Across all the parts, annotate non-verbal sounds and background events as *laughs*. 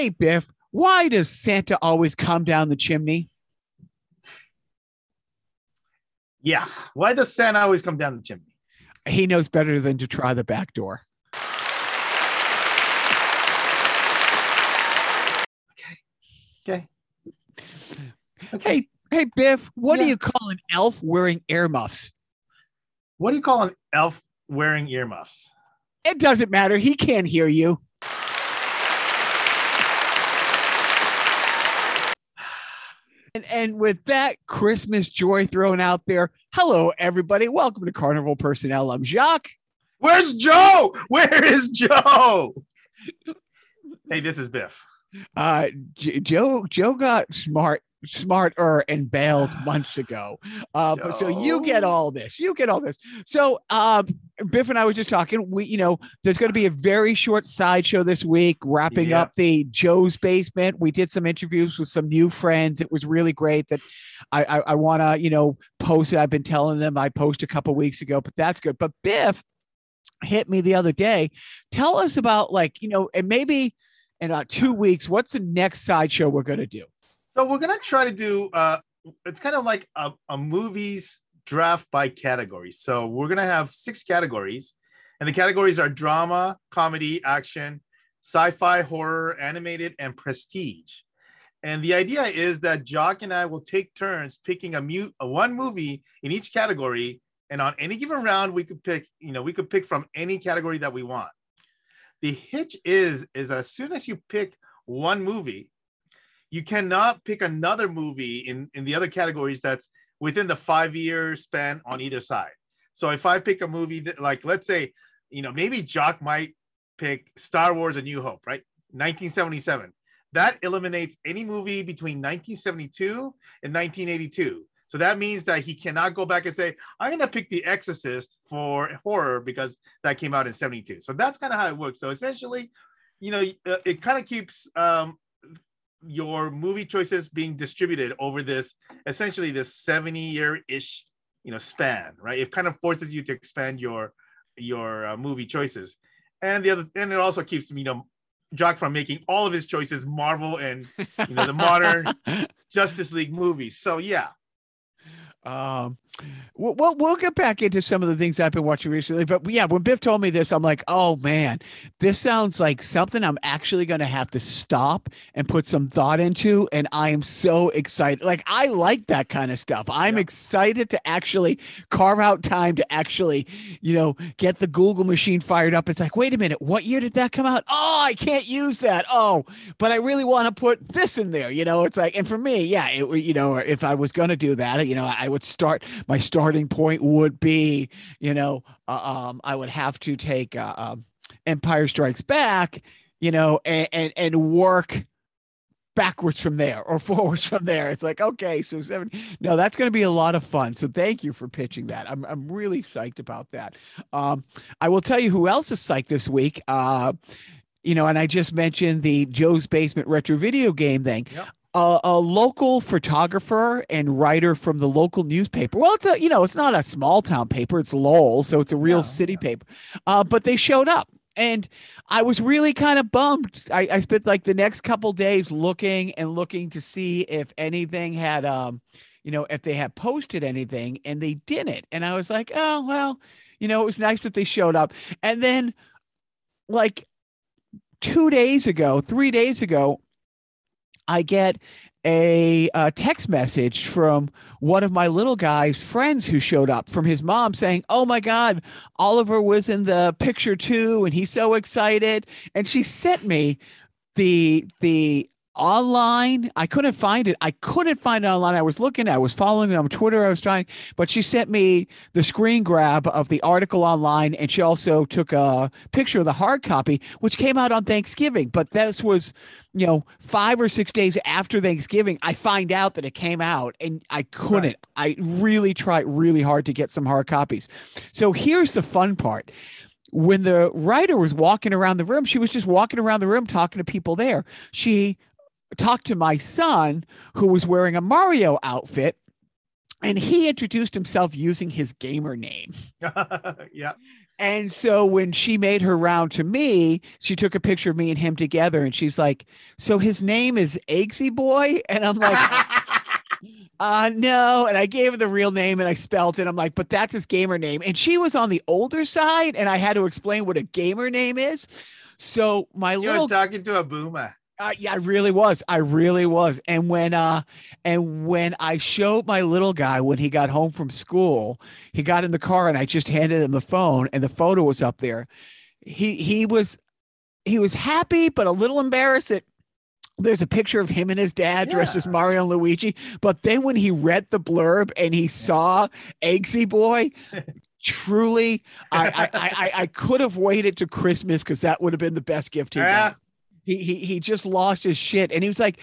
Hey, Biff, why does Santa always come down the chimney? Yeah. Why does Santa always come down the chimney? He knows better than to try the back door. Okay. Okay. Hey, hey, Biff, what do you call an elf wearing earmuffs? What do you call an elf wearing earmuffs? It doesn't matter. He can't hear you. And, and with that Christmas joy thrown out there, hello, everybody. Welcome to Carnival Personnel. I'm Jacques. Where's Joe? Where is Joe? hey, this is Biff. Uh, J- Joe Joe got smart smarter and bailed *sighs* months ago. Uh, but so you get all this. You get all this. So um, Biff and I were just talking. We, you know, there's going to be a very short sideshow this week, wrapping Yeah. up the Joe's basement. We did some interviews with some new friends. It was really great. That I I, I want to you know post it. I've been telling them I post a couple weeks ago, but that's good. But Biff hit me the other day. Tell us about like you know, and maybe in about two weeks, what's the next sideshow we're going to do? So we're gonna try to do uh it's kind of like a, a movies draft by category. So we're gonna have six categories, and the categories are drama, comedy, action, sci-fi, horror, animated, and prestige. And the idea is that Jock and I will take turns picking a mute a one movie in each category, and on any given round, we could pick, you know, we could pick from any category that we want. The hitch is is that as soon as you pick one movie, you cannot pick another movie in in the other categories that's within the five year span on either side. So if I pick a movie that like let's say, you know, maybe Jock might pick Star Wars: A New Hope, right? 1977. That eliminates any movie between 1972 and 1982. So that means that he cannot go back and say, I'm going to pick The Exorcist for horror because that came out in 72. So that's kind of how it works. So essentially, you know, uh, it kind of keeps um, your movie choices being distributed over this essentially this 70 year ish you know span right? It kind of forces you to expand your your uh, movie choices. And the other and it also keeps you know jock from making all of his choices marvel and you know the modern *laughs* justice league movies. So yeah. Um, we'll, get back into some of the things I've been watching recently, but yeah, when Biff told me this, I'm like, oh man, this sounds like something I'm actually going to have to stop and put some thought into, and I am so excited. Like I like that kind of stuff. I'm Yeah. excited to actually carve out time to actually, you know, get the Google machine fired up. It's like, wait a minute, what year did that come out? Oh, I can't use that. Oh, but I really want to put this in there. You know, it's like, and for me, yeah, it, you know, if I was going to do that, you know, I would start. My starting point would be, you know, uh, um, I would have to take uh, um, Empire Strikes Back, you know, and and, and work backwards from there or *laughs* forwards from there. It's like, okay, so seven. No, that's going to be a lot of fun. So thank you for pitching that. I'm, I'm really psyched about that. Um, I will tell you who else is psyched this week. Uh, you know, and I just mentioned the Joe's Basement retro video game thing. Yep. Uh, a local photographer and writer from the local newspaper. Well, it's a you know, it's not a small town paper. It's Lowell, so it's a real city paper. Uh, but they showed up, and I was really kind of bummed. I, I spent like the next couple days looking and looking to see if anything had, um, you know, if they had posted anything, and they didn't. And I was like, oh well, you know, it was nice that they showed up. And then, like two days ago, three days ago, I get a, uh text message from one of my little guy's friends who showed up from his mom saying, "Oh my God, Oliver was in the picture too, and he's so excited." And she sent me the the online. I couldn't find it. I couldn't find it online. I was looking. I was following it on Twitter. I was trying, but she sent me the screen grab of the article online, and she also took a picture of the hard copy, which came out on Thanksgiving. But this was you know, five or six days after Thanksgiving, I find out that it came out and I couldn't. I really tried really hard to get some hard copies. So here's the fun part. When the writer was walking around the room, she was just walking around the room talking to people there. She talked to my son, who was wearing a Mario outfit, and he introduced himself using his gamer name. *laughs* yeah And so when she made her round to me, she took a picture of me and him together and she's like, So his name is Eggsy Boy? And I'm like, *laughs* uh no. And I gave her the real name and I spelled it. I'm like, but that's his gamer name. And she was on the older side, and I had to explain what a gamer name is. So my You're little talking to a boomer. Uh, yeah, I really was. I really was. And when uh and when I showed my little guy when he got home from school, he got in the car and I just handed him the phone and the photo was up there. He he was he was happy but a little embarrassed that there's a picture of him and his dad dressed as Mario and Luigi. But then when he read the blurb and he saw Eggsy Boy, *laughs* truly, I I, I, I I could have waited to Christmas because that would have been the best gift he Yeah. got he, he he just lost his shit. And he was like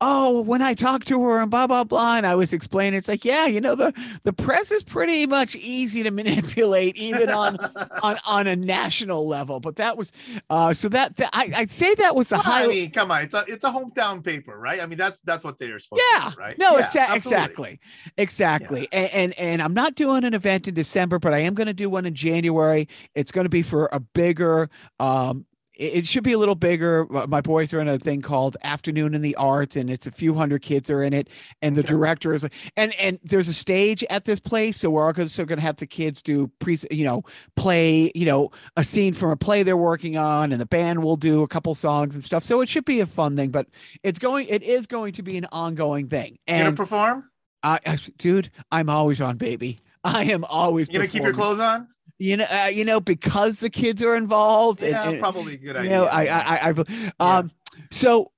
oh when i talked to her and blah blah blah and i was explaining it's like yeah you know the the press is pretty much easy to *laughs* manipulate even on *laughs* on on a national level. But that was uh so that, that i i'd say that was the Well, high I mean, come on, it's a it's a hometown paper, right? I mean, that's that's what they're supposed yeah. to do, right? no Yeah, exa- exactly. Exactly. And, and and i'm not doing an event in december but i am going to do one in january. It's going to be for a bigger um it should be a little bigger. My boys are in a thing called Afternoon in the Arts, and it's a few hundred kids are in it. And the Okay. director is like, and and there's a stage at this place, so we're also going to have the kids do pre, you know, play, you know, a scene from a play they're working on, and the band will do a couple songs and stuff. So it should be a fun thing, but it's going, it is going to be an ongoing thing. You And perform? I, I dude, I'm always on, baby. I am always. You gonna keep your clothes on? You know, uh, you know, because the kids are involved. and- Yeah, and- probably a good you idea. know, I, I, I, I've, um, so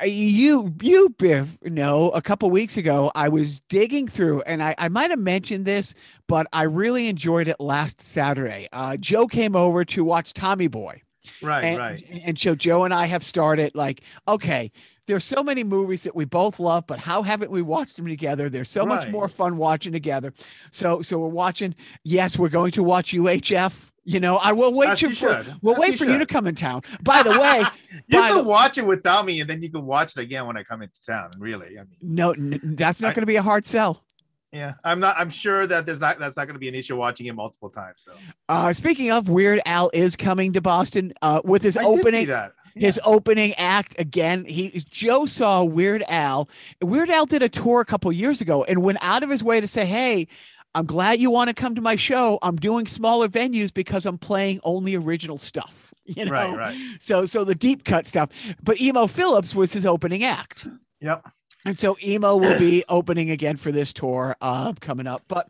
uh, you, you, Biff, know, a couple weeks ago, I was digging through, and I, I might have mentioned this, but I really enjoyed it last Saturday. Uh, Joe came over to watch Tommy Boy, right, and, right. and so Joe and I have started like, okay, there's so many movies that we both love, but how haven't we watched them together? There's so much more fun watching together. So, so we're watching. Yes, we're going to watch UHF. You know, I will wait As you for, should. we'll As wait you for you to come in town. By the way, *laughs* You can the- watch it without me, and then you can watch it again when I come into town. Really, I mean, no, n- that's not going to be a hard sell. yeah, I'm not. I'm sure that there's not. That's not going to be an issue watching it multiple times. So Uh, speaking of, Weird Al is coming to Boston uh, with his I opening. That. His opening act again. He Joe saw Weird Al. Weird Al did a tour a couple years ago and went out of his way to say, "Hey, I'm glad you want to come to my show. I'm doing smaller venues because I'm playing only original stuff." *laughs* You know, Right, right. so so the deep cut stuff. But Emo Philips was his opening act. Yep. And so emo will be *clears throat* opening again for this tour uh, coming up. But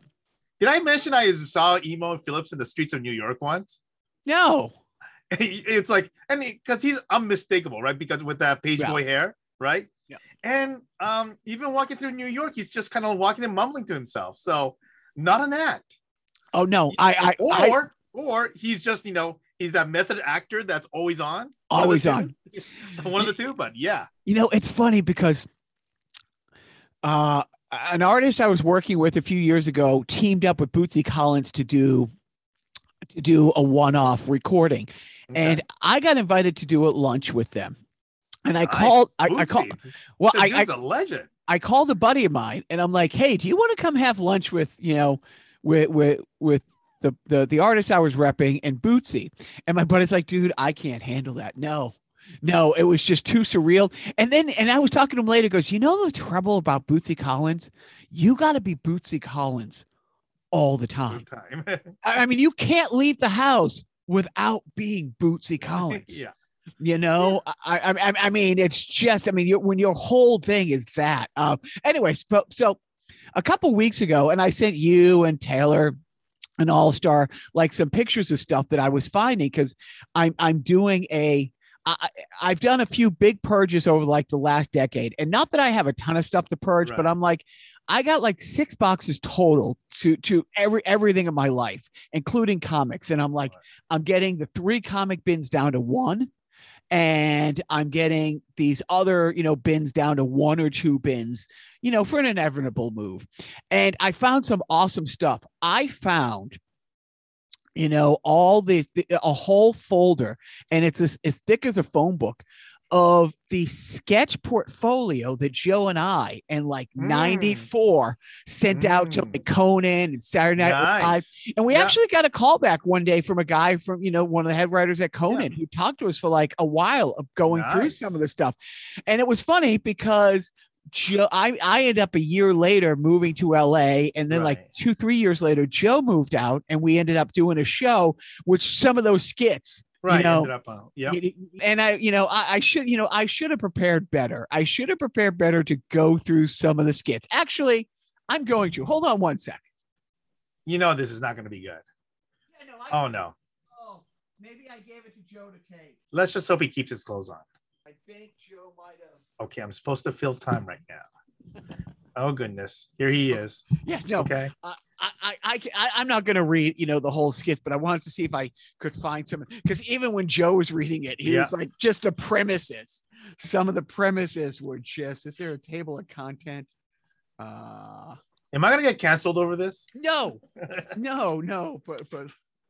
Did I mention I saw Emo Philips in the streets of New York once? no, *laughs* it's like, and because he's unmistakable, right? Because with that page Yeah. boy hair, right? Yeah. And um, even walking through New York, he's just kind of walking and mumbling to himself. So not an act. oh no, I I, I or or he's just you know he's that method actor that's always on One of the Always on. *laughs* one of the two but yeah You know, it's funny because uh, an artist I was working with a few years ago teamed up with Bootsy Collins to do to do a one-off recording, and I got invited to do a lunch with them. And I called, I, I called, well, The I, I, a legend I called a buddy of mine, and I'm like, "Hey, do you want to come have lunch with you know, with with with the the the artist I was repping and Bootsy?" And my buddy's like, "Dude, I can't handle that. No, no, it was just too surreal." And then, and I was talking to him later. Goes, "You know the trouble about Bootsy Collins? You got to be Bootsy Collins all the time. Good time *laughs* I I mean, you can't leave the house without being Bootsy *laughs* Collins." yeah You know, I, I, I- I mean, it's just, I mean, you, when your whole thing is that. Um, anyways, so, so a couple weeks ago, and I sent you and Taylor an All Star like some pictures of stuff that I was finding because I'm I'm doing a I, I've done a few big purges over like the last decade, and not that I have a ton of stuff to purge, but I'm like, I got like six boxes total to to every everything in my life, including comics, and I'm like. I'm getting the three comic bins down to one and I'm getting these other, you know, bins down to one or two bins, you know, for an inevitable move. And I found some awesome stuff. I found, you know, all these a whole folder, and it's as, as thick as a phone book of the sketch portfolio that Joe and I in like Mm. 94 sent out to Mm. like Conan and Saturday Night Live. And we Yeah. actually got a call back one day from a guy from, you know, one of the head writers at Conan who talked to us for like a while of going through some of the stuff. And it was funny because Joe, I, I ended up a year later moving to LA. And then like two, three years later, Joe moved out and we ended up doing a show, which some of those skits, Right. know, up. Yeah. and I, you know, I, I should, you know, I should have prepared better. I should have prepared better to go through some of the skits. Actually, I'm going to hold on one sec. You know this is not going to be good. Oh no. Oh, maybe I gave it to Joe to take. Let's just hope he keeps his clothes on. I think Joe might have. Okay, I'm supposed to fill time right now. Oh goodness, here he is. *laughs* Yes, no, Okay. I, I, I, I, I'm not going to read, you know, the whole skit, but I wanted to see if I could find some because even when Joe was reading it, he Yeah. was like, just the premises. Some of the premises were just. Is there a table of content? Uh, Am I going to get canceled over this? no, *laughs* no, no, but but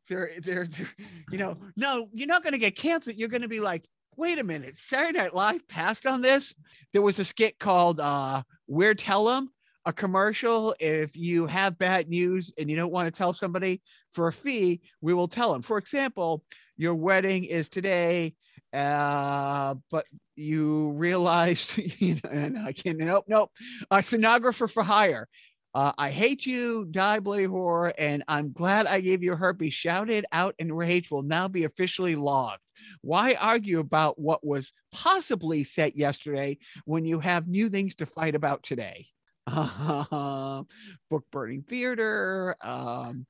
they're they're, they're you know, no, you're not going to get canceled. You're going to be like, wait a minute, Saturday Night Live passed on this. There was a skit called uh We're Tell 'em, a commercial. If you have bad news and you don't want to tell somebody for a fee, we will tell them. For example, your wedding is today, uh, but you realized, *laughs* you know, and I can't, nope, nope, a stenographer for hire. Uh, I hate you, die bloody whore, and I'm glad I gave you herpes. Shouted out in rage will now be officially logged. Why argue about what was possibly set yesterday when you have new things to fight about today? *laughs* book burning theater. Um,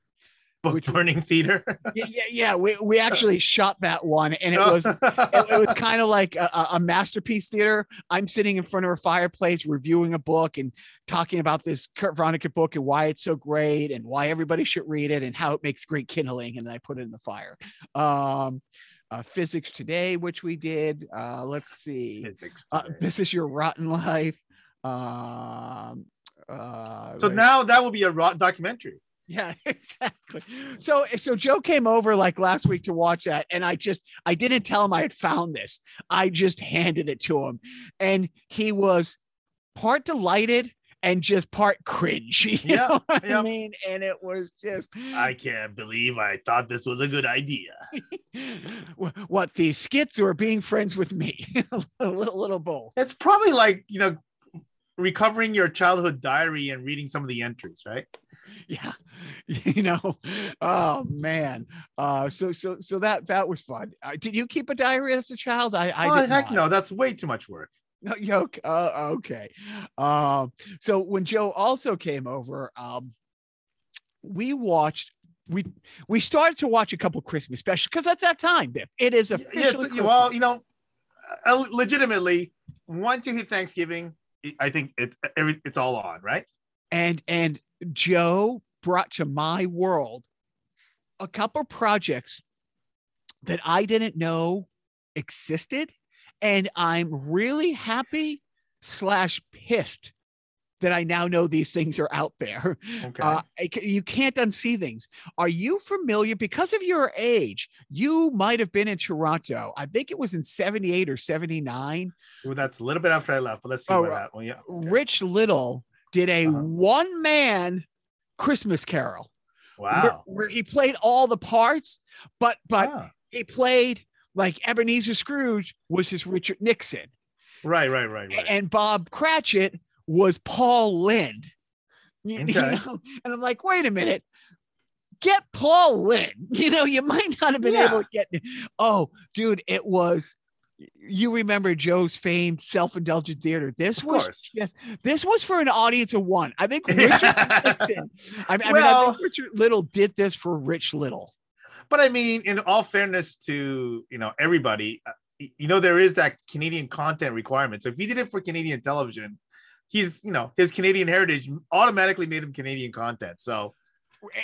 Book Which- burning theater. *laughs* yeah, yeah, yeah. We, we actually shot that one, and it was it, it was *laughs* kind of like a, a- masterpiece theater. I'm sitting in front of a fireplace reviewing a book and talking about this Kurt Vonnegut book and why it's so great and why everybody should read it and how it makes great kindling. And then I put it in the fire. Um, uh, physics today, which we did. Uh, let's see. Physics Uh, this is your rotten life. Um, uh, so now that will be a documentary. yeah, *laughs* exactly. So so Joe came over like last week to watch that, and I just I didn't tell him I had found this. I just handed it to him, and he was part delighted and just part cringe. *laughs* You Yeah, know what I mean? And it was just I can't believe I thought this was a good idea. *laughs* What these skits or being friends with me, a little little bowl. It's probably like, you know, recovering your childhood diary and reading some of the entries, right? *laughs* yeah *laughs* you know oh man uh so so so that that was fun uh, did you keep a diary as a child i i oh, heck not. no, that's way too much work. *laughs* no okay uh, okay um so when joe also came over um we watched we we started to watch a couple christmas specials because that's that time Biff. it is Yeah, officially Christmas. well, you know, uh, legitimately, once you hit Thanksgiving, I think it's it's all on, right? and and joe brought to my world a couple projects that i didn't know existed and i'm really happy slash pissed that i now know these things are out there Okay. uh, you can't unsee things are you familiar because of your age you might have been in toronto i think it was in 78 or 79 well, that's a little bit after I left, but let's see Oh, what uh, that. Yeah. okay. rich little did a Uh-huh. one man christmas carol where, Wow. where he played all the parts, but but Ah, he played like Ebenezer Scrooge was his Richard Nixon, right, right, right, right. and Bob Cratchit was Paul Lynde. You, *laughs* you Okay. know, and I'm like, wait a minute. Get Paul Lynde. *laughs* You know, you might not have been able to get. Oh, dude, it was. You remember Joe's famed self-indulgent theater? This Of was course. just. This was for an audience of one. I think *laughs* Richard Nixon. I, I mean, I think Richard Little did this for Rich Little. but I mean, in all fairness to you know everybody, uh, you know there is that Canadian content requirement. So if he did it for Canadian television, he's you know his Canadian heritage automatically made him Canadian content. So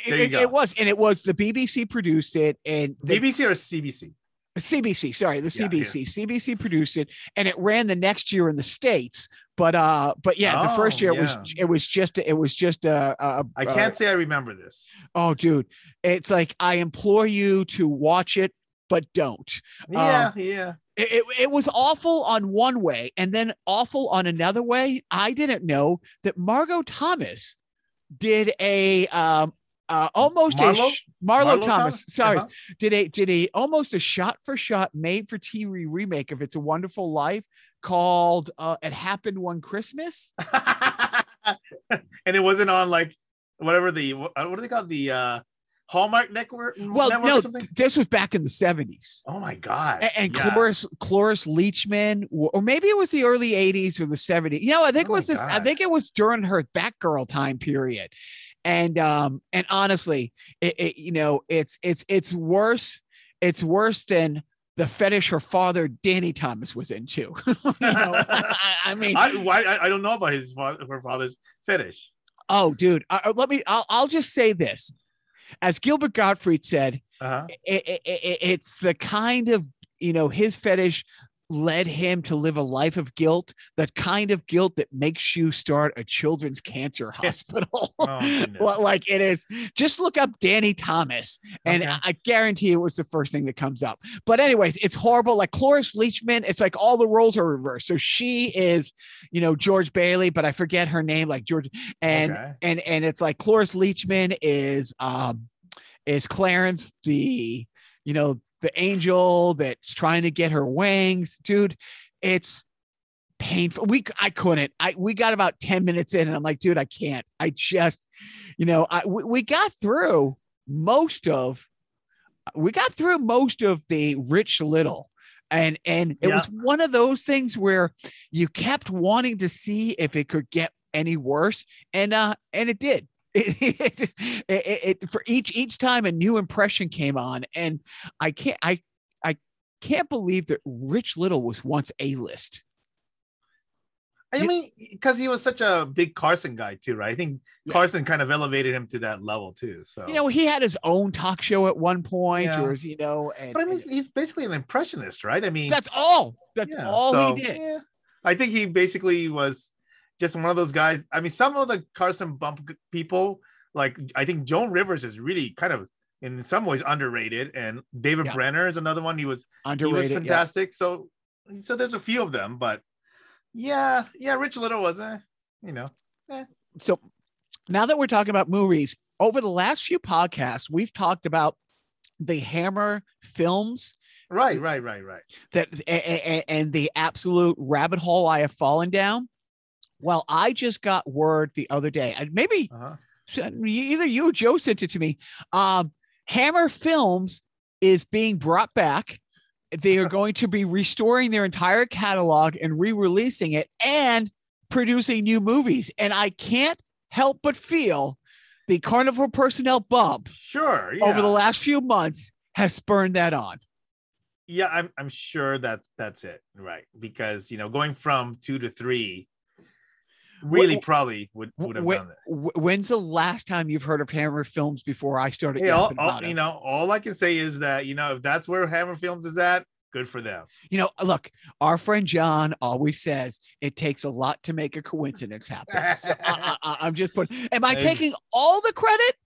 It, it- was, and it was the BBC produced it, and the BBC or CBC? CBC, sorry, the Yeah, yeah. CBC, CBC produced it, and it ran the next year in the states. But uh, but yeah, the first Oh, year it was it was just it was just a, a I a- can't say I remember this. oh, dude, it's like I implore you to watch it, but don't. Yeah, um, yeah. It, it, was awful on one way and then awful on another way. I didn't know that Margot Thomas did a um uh almost Marlo? a sh- Marlo, Marlo Thomas, sorry, Uh-huh. did a did a almost a shot for shot made for TV remake of It's a Wonderful Life called uh It Happened One Christmas. *laughs* and it wasn't on like whatever the what, what do they call the uh Hallmark network? Well, network or no, something? this was back in the 70s. Oh my god! A- And, Yeah. Cloris Cloris Leachman, or maybe it was the early 80s or the 70s. You know, I think Oh it was this, I think it was during her Batgirl time period. And um, and honestly, it, it you know, it's it's it's worse, it's worse than the fetish her father Danny Thomas was into. *laughs* you know, I, I mean, *laughs* I, why, I I don't know about his father, her father's fetish. oh, dude, uh, let me. I'll, I'll just say this, as Gilbert Gottfried said, Uh-huh. it, it, it, it's the kind of you know his fetish led him to live a life of guilt the kind of guilt that makes you start a children's cancer *laughs* hospital. Oh, *laughs* like it is. Just look up danny thomas and Okay. I, guarantee it was the first thing that comes up. But anyways it's horrible. Like cloris leachman it's like all the roles are reversed. So she is you know george bailey but i forget her name like george and Okay. and and it's like Cloris Leachman is um is Clarence the you know the angel that's trying to get her wings, dude. It's painful. We I couldn't. I we got about ten minutes in, and I'm like, dude, I can't. I just, you know, I we, we got through most of we got through most of the Rich Little. And and it Yeah. was one of those things where you kept wanting to see if it could get any worse and uh and it did *laughs* it, it, it, it- for each each time a new impression came on and i can't i i can't believe that rich little was once a list I mean, because he was such a big Carson guy too, right? I think Yeah. Carson kind of elevated him to that level too. So you know he had his own talk show at one point Yeah. or you know and, but I mean, and he's basically an impressionist, right? I mean, that's all that's yeah, all so, he did yeah. I think he basically was just one of those guys. I mean, some of the Carson bump people, like I think Joan Rivers is really kind of in some ways underrated, and David Yeah. Brenner is another one. He was underrated he was yeah. fantastic. So, so there's a few of them, but yeah, yeah, Rich Little was, eh, you know, so now that we're talking about movies over the last few podcasts we've talked about the hammer films right, right, right, right. that a- a- and the absolute rabbit hole I have fallen down. Well, I just got word the other day, and maybe Uh-huh. either you or Joe sent it to me. Um, Hammer Films is being brought back. They are *laughs* going to be restoring their entire catalog and re-releasing it and producing new movies. And I can't help but feel the Carnival personnel bump Sure. Yeah. over the last few months has spurned that on. yeah, I'm I'm sure that that's it, right? Because you know, going from two to three really Wh- probably would would have Wh- done it. wh- when's the last time you've heard of Hammer Films before I started Hey, all, all- you know, all I can say is that you know if that's where Hammer Films is at, good for them. You know, look, our friend John always says it takes a lot to make a coincidence happen. So I, I, I'm just putting. Am I taking all the credit?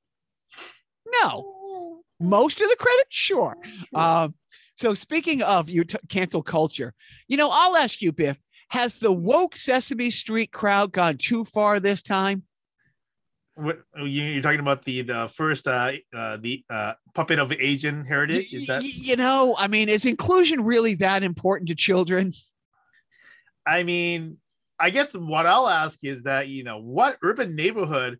No. Most of the credit, sure. Um, so speaking of you t- cancel culture, you know, I'll ask you, Biff. Has the woke Sesame Street crowd gone too far this time? What you, you're talking about the the first uh, uh the uh puppet of Asian heritage? Is that? you know, I mean, is inclusion really that important to children? I mean, I guess what I'll ask is that you know what urban neighborhood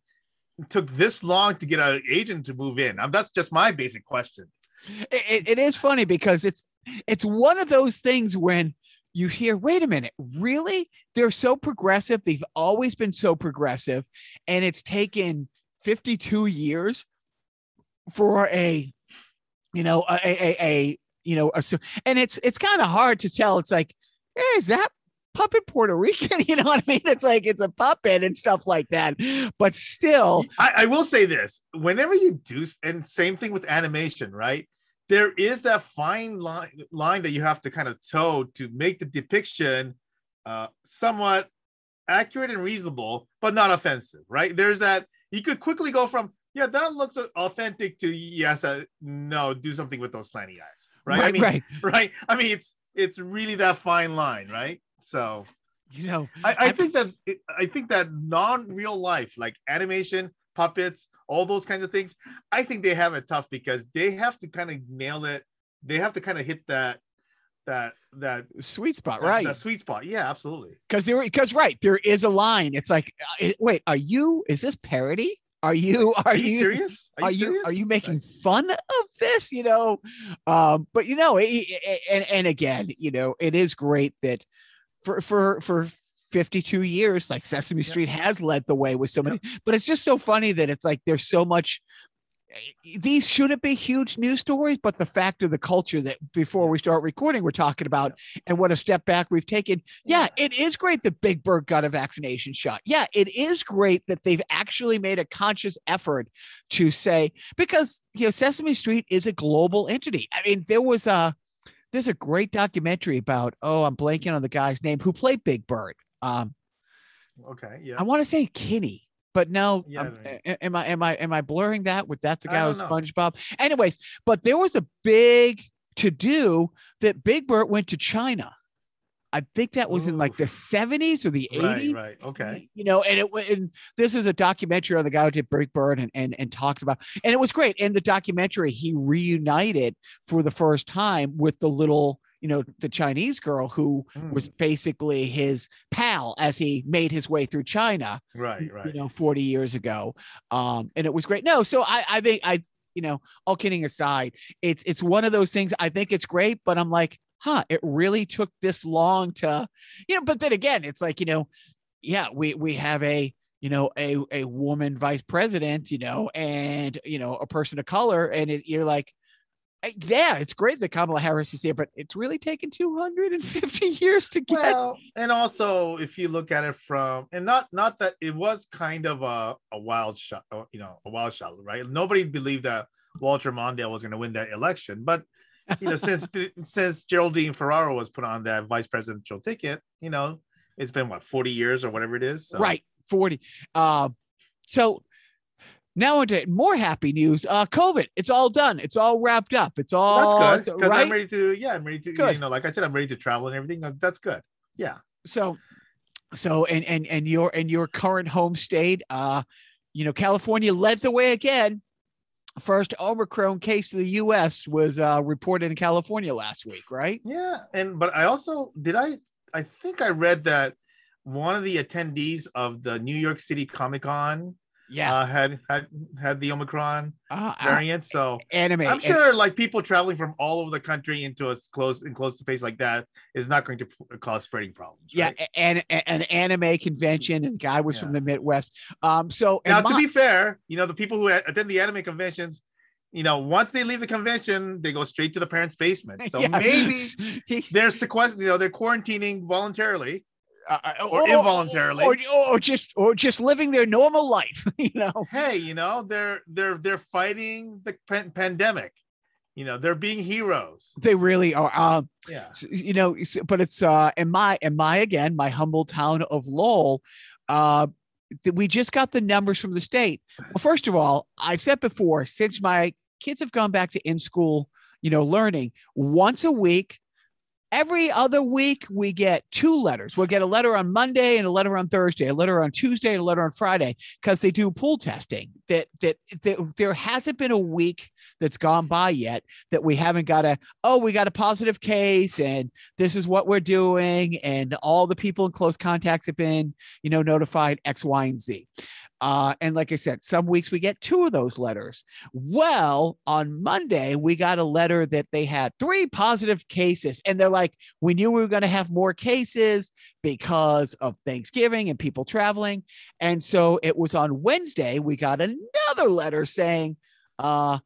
took this long to get an agent to move in? Um, that's just my basic question. it, it- it is funny because it's it's one of those things when you hear wait a minute really? They're so progressive they've always been so progressive and it's taken 52 years for a you know a a, a, you know a, and it's it's kind of hard to tell. It's like hey, is that puppet puerto rican? *laughs* You know what i mean? It's like it's a puppet and stuff like that but still I, I will say this: whenever you do, and same thing with animation, right? There is that fine line line that you have to kind of toe to make the depiction uh, somewhat accurate and reasonable, but not offensive, right? There's that you could quickly go from yeah, that looks authentic to yes, uh, no, do something with those slanty eyes, right? I mean, right *laughs* right? I mean, it's it's really that fine line, right? So you know, I, I think that I think that non-real life, like animation, puppets, all those kinds of things, I think they have it tough because they have to kind of nail it. They have to kind of hit that that that sweet spot, that, right? That sweet spot. Yeah, absolutely. Because there, because right, there is a line. It's like, uh, wait, are you? Is this parody? Are you? Are, are you, you, serious? Are, are you? Serious? Are you making fun of this? You know, um, but you know, it, it, and and again, you know, it is great that for for for 52 years, like Sesame Street yeah. has led the way with so many. Yeah. But it's just so funny that it's like there's so much eh, eh, these shouldn't be huge news stories, but the fact of the culture that before we start recording, we're talking about and what a step back we've taken. Yeah, it is great that Big Bird got a vaccination shot. Yeah, it is great that they've actually made a conscious effort to say, because, you know, Sesame Street is a global entity. I mean, there was a, there's a great documentary about, oh, I'm blanking on the guy's name who played Big Bird. Um, okay. Yeah. I want to say Kinney but no, yeah, am I am I am I blurring that with that's the guy with SpongeBob? Anyways, but there was a big to do that Big Bird went to China. I think that was Ooh. in like the 70s or the 80s. Right, right. Okay. You know, and it and this is a documentary on the guy who did Big Bird and, and and talked about and it was great. In the documentary, he reunited for the first time with the little you know, the Chinese girl who mm. was basically his pal as he made his way through China. Right, right. You know, 40 years ago. Um, and it was great. No, so I, I think I, you know, all kidding aside, it's it's one of those things. I think it's great, but I'm like, huh, it really took this long to, you know, but then again, it's like, you know, yeah, we we have a you know a a woman vice president you know and you know a person of color and it, you're like yeah, it's great that Kamala Harris is here, but it's really taken 250 *laughs* years to get. Well, and also if you look at it from, and not not that it was kind of a, a wild shot, uh, you know, a wild shot, right? Nobody believed that Walter Mondale was going to win that election, but you know, since *laughs* since Geraldine Ferraro was put on that vice presidential ticket, you know, it's been what 40 years or whatever it is. So. Right, 40. Uh, so now into more happy news. Uh, COVID, it's all done. It's all wrapped up. It's all that's good because right? I'm ready to. Yeah, I'm ready to. Good. You know, like I said, I'm ready to travel and everything. That's good. Yeah. So, so and and and your and your current home state, uh, you know, California led the way again. First Omicron case in the U.S. was uh, reported in California last week, right? Yeah, and but I also did I I think I read that one of the attendees of the New York City Comic Con yeah uh, had had had the omicron uh, variant so anime i'm sure like people traveling from all over the country into a close enclosed space like that is not going to cause spreading problems right? yeah and, an anime convention and the guy was yeah. from the midwest um so now my- to be fair you know the people who attend the anime conventions you know, once they leave the convention, they go straight to the parents' basement. So *laughs* yeah. maybe *laughs* they're sequestered, you know, they're quarantining voluntarily. Uh, or, or, involuntarily, or, or, just or just living their normal life. *laughs* You know, hey, you know they're they're they're fighting the pan- pandemic. You know, they're being heroes. They really are. Um, yeah. You know, but it's uh, in my in my again my humble town of Lowell. Uh, we just got the numbers from the state. Well, first of all, I've said before, since my kids have gone back to in school, you know, learning once a week, Every other week, we get two letters. We'll get a letter on Monday and a letter on Thursday, a letter on Tuesday and a letter on Friday, because they do pool testing. That, that that there hasn't been a week that's gone by yet that we haven't got a oh we got a positive case and this is what we're doing and all the people in close contacts have been you know notified X, Y, and Z. Uh, and like I said, some weeks we get two of those letters. Well, on Monday, we got a letter that they had three positive cases. And they're like, we knew we were going to have more cases because of Thanksgiving and people traveling. And so it was on Wednesday, we got another letter saying, uh,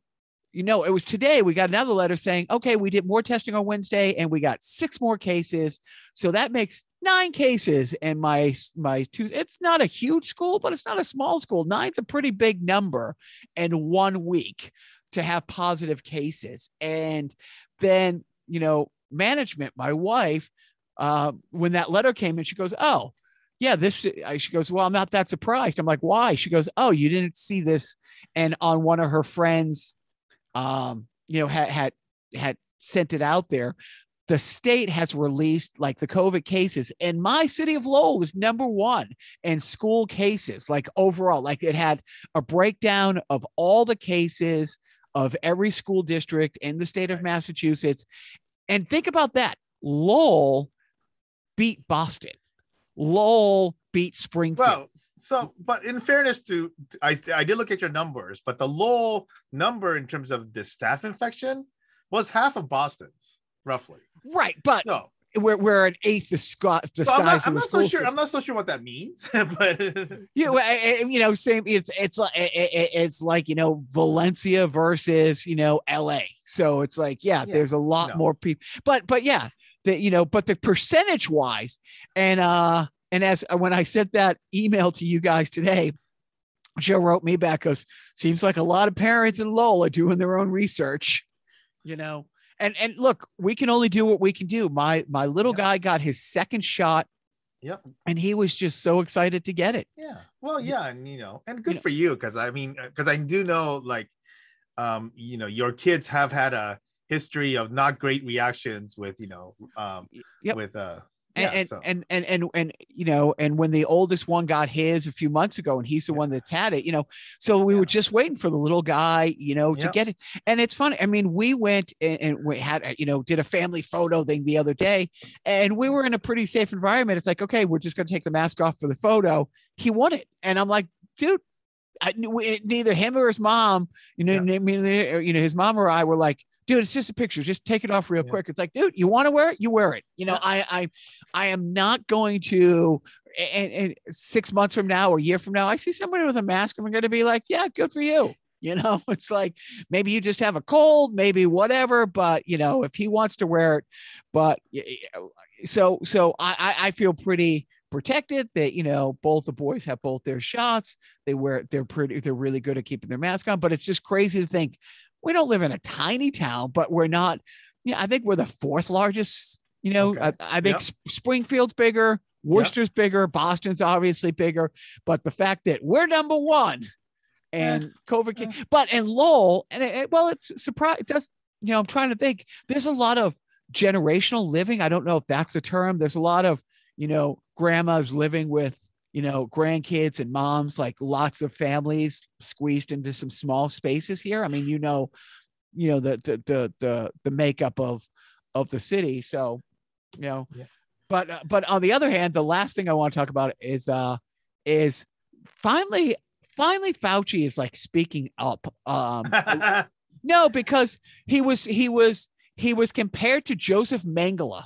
you know, it was today we got another letter saying, okay, we did more testing on Wednesday and we got six more cases. So that makes nine cases And my my two. It's not a huge school, but it's not a small school. Nine's a pretty big number in one week to have positive cases. And then, you know, management, my wife, uh, when that letter came in, she goes, Oh, yeah, this, she goes, Well, I'm not that surprised. I'm like, Why? She goes, Oh, you didn't see this. And on one of her friends' um, you know, had had had sent it out there. the state has released like the COVID cases, and my city of Lowell is number one in school cases, like overall. Like it had a breakdown of all the cases of every school district in the state of Massachusetts. And think about that. Lowell beat Boston. Lowell beat Springfield. Well, so but in fairness to I I did look at your numbers, but the low number in terms of the staff infection was half of Boston's, roughly. right, but No. we're, we're an eighth the, sco- the So I'm size not, of I'm the not so sure. I'm not so sure what that means, *laughs* but you, uh, you know, same. It's it's like it- it- it's like you know Valencia versus you know L.A. So it's like yeah, Yeah, there's a lot no. more people, but but yeah, the you know, but the percentage wise, and uh, and as uh, when I sent that email to you guys today, Joe wrote me back goes, seems like a lot of parents in Lowell are doing their own research, you know. And and look, we can only do what we can do. My my little Yep. guy got his second shot, Yep. and he was just so excited to get it. yeah. Well, yeah, and you know, and good know- for you because I mean, because I do know like, um, you know, your kids have had a history of not great reactions with you know, um, Yep. with uh, and yeah, so. and and and and you know and when the oldest one got his a few months ago and he's the Yeah. one that's had it you know so we Yeah. were just waiting for the little guy you know to get it and it's funny i mean we went and, and we had you know did a family photo thing the other day and we were in a pretty safe environment it's like okay we're just going to take the mask off for the photo he won it and i'm like dude I, neither him or his mom you know you know his mom or i were like dude it's just a picture just take it off real Yeah. quick it's like dude you want to wear it you wear it you know i i I am not going to, and, and six months from now or a year from now, I see somebody with a mask, and I'm going to be like, yeah, good for you. You know, *laughs* it's like maybe you just have a cold, maybe whatever, but you know, if he wants to wear it, but y- uh, so so I I I feel pretty protected that you know both the boys have both their shots. They wear they're pretty they're really good at keeping their mask on, but it's just crazy to think we don't live in a tiny town, but we're not. Yeah, I think we're the fourth largest. You know, Okay. I, I think Yep. Springfield's bigger, Worcester's bigger, Boston's obviously bigger, but the fact that we're number one and COVID, ca- eh. but and Lowell, and it, it- well, it's surprise. It does, you know, I'm trying to think. There's a lot of generational living. I don't know if that's a term. There's a lot of, you know, grandmas living with, you know, grandkids and moms, like lots of families squeezed into some small spaces here. I mean, you know, you know the the the the the makeup of of the city. So, you know, Yeah. but uh, but on the other hand, the last thing I want to talk about is uh is finally finally Fauci is like speaking up. Um *laughs* no, because he was he was he was compared to Joseph Mengele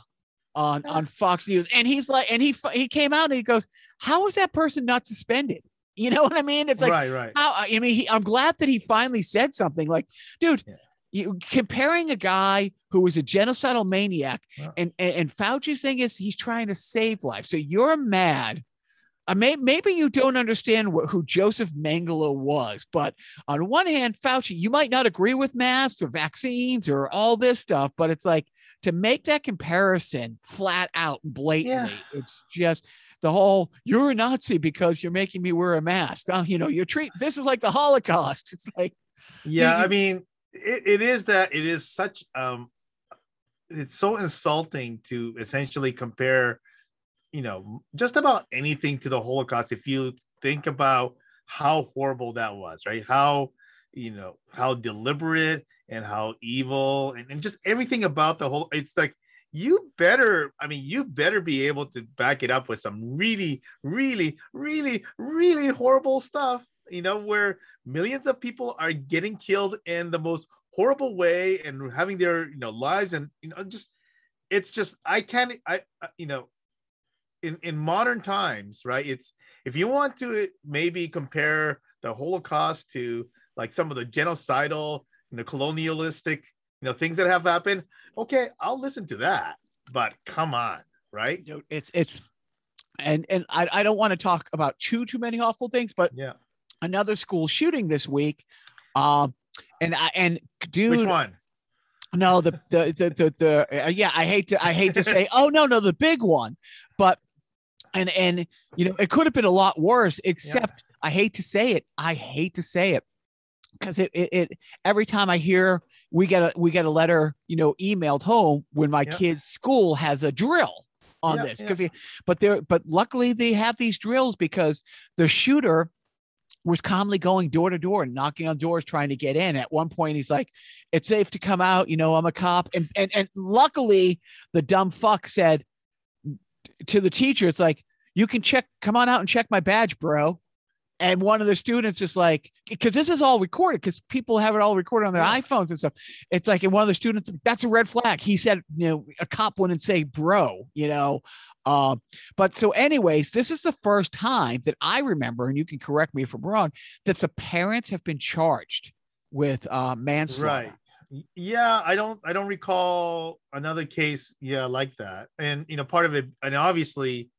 on on Fox News, and he's like, and he he came out and he goes, "How is that person not suspended?" You know *laughs* what I mean? It's like, right, right. how? I mean, he, I'm glad that he finally said something. Like, dude, Yeah. you comparing a guy who was a genocidal maniac, Yeah. and, and and Fauci's thing is he's trying to save lives. So you're mad. I may, maybe you don't understand what, who Joseph Mengele was, but on one hand, Fauci, you might not agree with masks or vaccines or all this stuff, but it's like to make that comparison flat out and blatantly, it's just the whole you're a Nazi because you're making me wear a mask. Uh, you know, you're treat this is like the Holocaust. *laughs* It's like yeah you- i mean it, it is that it is such um it's so insulting to essentially compare you know just about anything to the holocaust if you think about how horrible that was right how you know how deliberate and how evil and, and just everything about the whole it's like you better i mean you better be able to back it up with some really really really really horrible stuff you know where millions of people are getting killed in the most horrible way and having their you know lives and you know just it's just i can't i you know in in modern times right it's if you want to maybe compare the holocaust to like some of the genocidal you know colonialistic you know things that have happened okay i'll listen to that but come on right it's it's and and I, I don't want to talk about too too many awful things, but yeah another school shooting this week. Um and I and dude which one No, the the the the, the uh, yeah, I hate to I hate to say, oh no, no, the big one, but and and you know, it could have been a lot worse. Except I hate to say it, I hate to say it because it, it it every time I hear we get a we get a letter, you know, emailed home when my Yeah. kid's school has a drill on Yeah, this. Because but they're but luckily they have these drills because the shooter was calmly going door to door and knocking on doors trying to get in. At one point, he's like, "It's safe to come out." You know, I'm a cop, and and and luckily, the dumb fuck said to the teacher, "It's like you can check, come on out and check my badge, bro." And one of the students is like, because this is all recorded, because people have it all recorded on their Yeah. iPhones and stuff. It's like, and one of the students, that's a red flag. He said, you know, a cop wouldn't say bro, you know. Um, but so, anyways, this is the first time that I remember, and you can correct me if I'm wrong, that the parents have been charged with uh, manslaughter. Right. Yeah, I don't I don't recall another case yeah like that. And you know, part of it and obviously uh,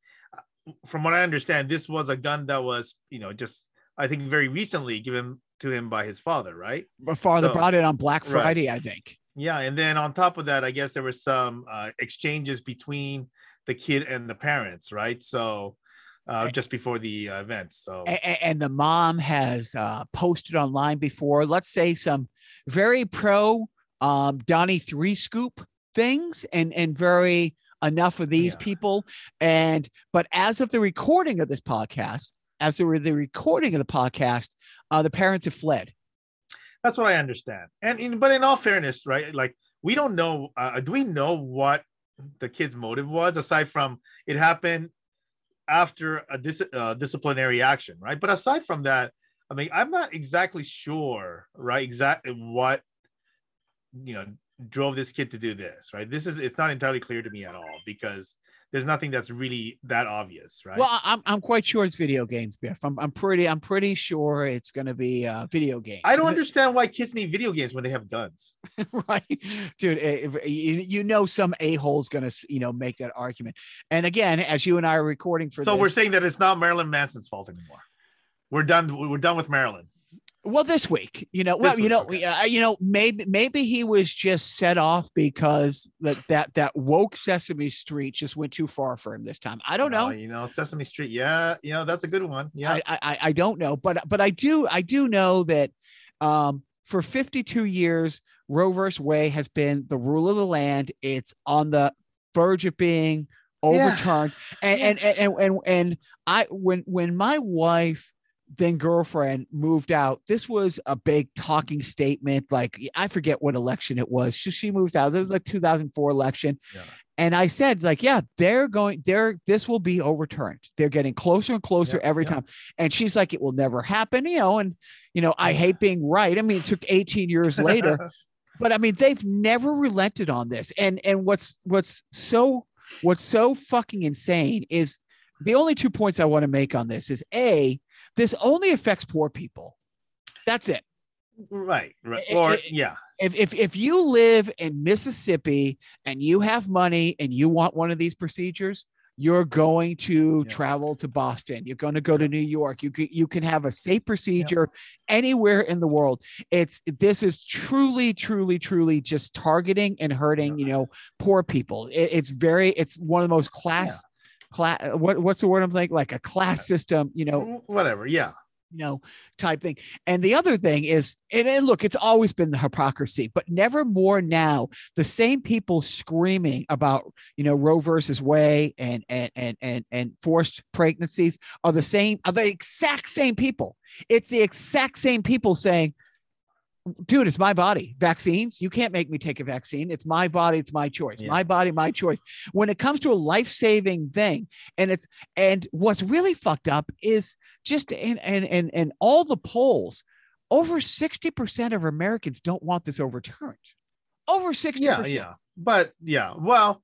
from what I understand this was a gun that was, you know, just I think very recently given to him by his father, right? My father So- brought it on Black Right. Friday, I think. Yeah, and then on top of that, I guess there were some uh, exchanges between the kid and the parents, right? So uh, A- just before the uh, event. So A- a- and the mom has uh, posted online before, let's say some very pro um, Donnie Three Scoop things, and and very enough of these Yeah. people. And but as of the recording of this podcast, as of the recording of the podcast, uh, the parents have fled. that's what I understand. And in, but in all fairness, right? Like we don't know. Uh, do we know what the kid's motive was aside from it happened after a dis- uh, disciplinary action, right? But aside from that, I mean, I'm not exactly sure, right? Exactly what you know drove this kid to do this, right? This is it's not entirely clear to me at all because there's nothing that's really that obvious, right? Well, I'm I'm quite sure it's video games, Biff. I'm I'm pretty I'm pretty sure it's going to be uh, video games. I don't understand why kids need video games when they have guns. *laughs* right dude eh, if- you, you know some a-hole's gonna you know make that argument and again as you and i are recording for so this, we're saying that it's not Marilyn Manson's fault anymore. We're done. We're done with Marilyn. Well this week you know well This you week, know okay. uh, you know maybe maybe he was just set off because that that that woke sesame street just went too far for him this time i don't know Uh, you know, Sesame Street. Yeah, you know, that's a good one. Yeah. I, I I- don't know, but but I do I do know that um, for 52 years, Roe versus Wade has been the rule of the land. It's on the verge of being overturned, and, Yeah. and, and and and and I when when my wife then girlfriend moved out. This was a big talking statement like i forget what election it was. She, she moved out. This was like 2004 election. Yeah. and i said like yeah they're going they're this will be overturned. They're getting closer and closer Yeah, every yeah. time. And she's like it will never happen you know and you know i hate being right. I mean it took 18 years later. *laughs* But I mean, they've never relented on this. And and what's what's so what's so fucking insane is the only two points I want to make on this is a this only affects poor people. That's it. right. Right. Or yeah. If if if you live in Mississippi and you have money and you want one of these procedures, you're going to Yeah. travel to Boston. You're going to go to New York. You can you can have a safe procedure anywhere in the world. It's this is truly, truly, truly just targeting and hurting, you know, poor people. It- it's very it's one of the most class class what what's the word I'm like like a class system, you know, mm, Whatever. Yeah. you know, type thing. And the other thing is, and, and look, it's always been the hypocrisy, but never more now. The same people screaming about, you know, Roe versus Wade and and and and and forced pregnancies are the same, are the exact same people. It's the exact same people saying, dude, it's my body. Vaccines, you can't make me take a vaccine. It's my body, it's my choice. Yeah. My body, my choice. When it comes to a life-saving thing, and it's and what's really fucked up is just in and and and all the polls, over 60% of Americans don't want this overturned. Over 60%. Yeah. Yeah. But yeah. Well,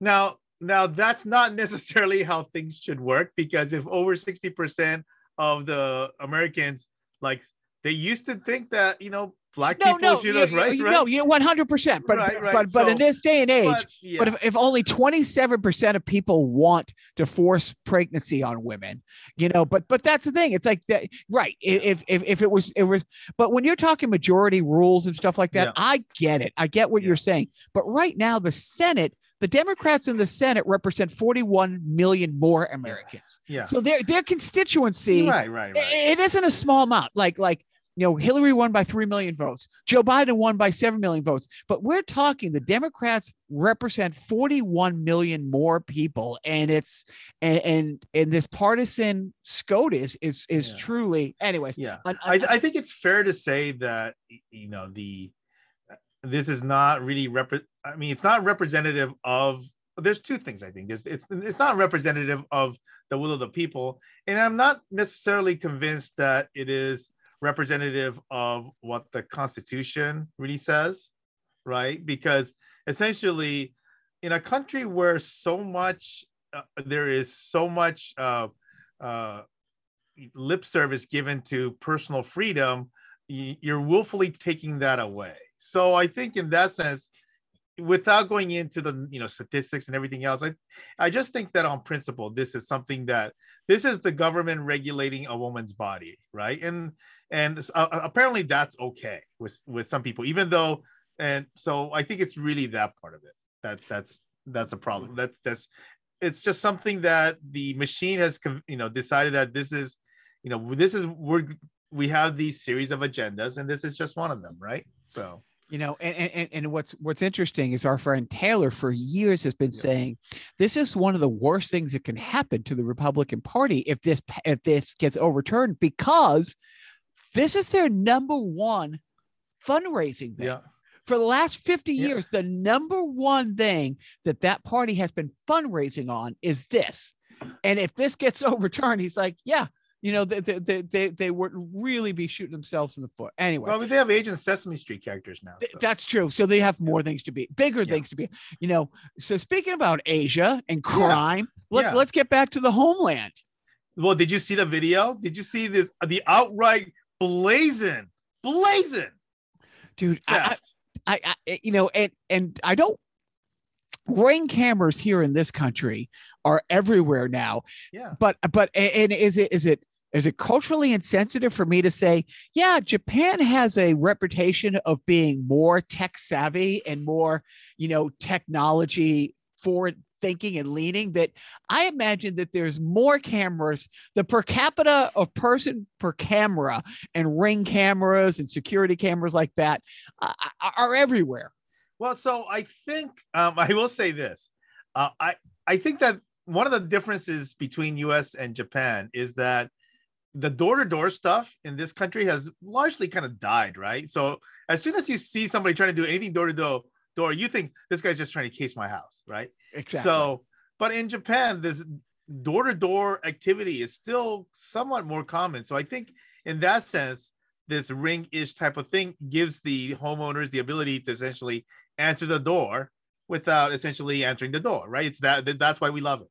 now now that's not necessarily how things should work because if over 60% of the Americans like they used to think that you know black No, people no, should have right, right? no, you 100%. But Right, right. but but in this day and age, but, yeah. But if, if only 27% of people want to force pregnancy on women, you know, but but that's the thing. It's like that, right. If if if it was it was but when you're talking majority rules and stuff like that, Yeah. I get it. I get what Yeah. you're saying. But right now, the Senate, the Democrats in the Senate represent 41 million more Americans. yeah. So their their constituency right, right, right. it- it isn't a small amount. Like like you know, Hillary won by 3 million votes. Joe Biden won by 7 million votes. But we're talking the Democrats represent 41 million more people. And it's, and, and, and this partisan SCOTUS is, is Yeah. truly, anyways. Yeah, I, I think it's fair to say that you know the uh, this is not really rep. I mean, it's not representative of. There's two things I think. There's, it's it's not representative of the will of the people, and I'm not necessarily convinced that it is representative of what the Constitution really says, right? Because essentially, in a country where so much uh, there is so much uh, uh, lip service given to personal freedom, you're willfully taking that away. So I think in that sense, without going into the you know statistics and everything else, I I just think that on principle, this is something that this is the government regulating a woman's body, right? And and uh, apparently that's okay with with some people, even though and so I think it's really that part of it that that's that's a problem. That's that's it's just something that the machine has you know decided that this is you know this is we're we have these series of agendas and this is just one of them right so you know and, and and what's what's interesting is our friend taylor for years has been Yeah. saying this is one of the worst things that can happen to the republican party if this if this gets overturned because this is their number one fundraising thing. yeah for the last 50 Yeah. years the number one thing that that party has been fundraising on is this and if this gets *laughs* overturned he's like yeah you know they they they, they, would really be shooting themselves in the foot anyway well they have agent sesame street characters now so. That's true. So they have more things to be, bigger Yeah. things to be. You know. So speaking about Asia and crime, let, Yeah. let's get back to the homeland. well did you see the video did you see this uh, the outright blazing blazing Dude, I, I, I, I- you know, and and I don't. Ring cameras here in this country are everywhere now. yeah But but and is it is it is it culturally insensitive for me to say, yeah, Japan has a reputation of being more tech savvy and more, you know, technology forward thinking and leaning that I imagine that there's more cameras, the per capita of person per camera and ring cameras and security cameras like that uh, are everywhere. Well, so I think um, *laughs* I will say this. Uh, I I think that one of the differences between U.S. and Japan is that the door-to-door stuff in this country has largely kind of died, right? So as soon as you see somebody trying to do anything door-to-door, door, you think this guy's just trying to case my house, right? Exactly. So, but in Japan, this door-to-door activity is still somewhat more common. So I think in that sense, this ring-ish type of thing gives the homeowners the ability to essentially answer the door without essentially answering the door, right? It's that that's why we love it.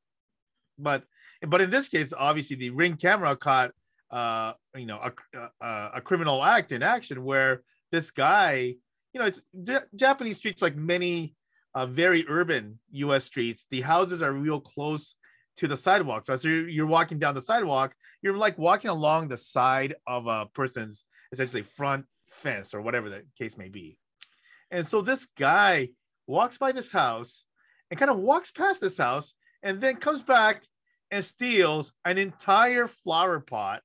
But but in this case, obviously the ring camera caught uh you know a, a, a criminal act in action where this guy, you know, it's J- Japanese streets like many uh, very urban U.S. streets. The houses are real close to the sidewalk. So as you're, you're walking down the sidewalk, you're like walking along the side of a person's essentially front fence or whatever the case may be. And so this guy walks by this house and kind of walks past this house and then comes back and steals an entire flower pot.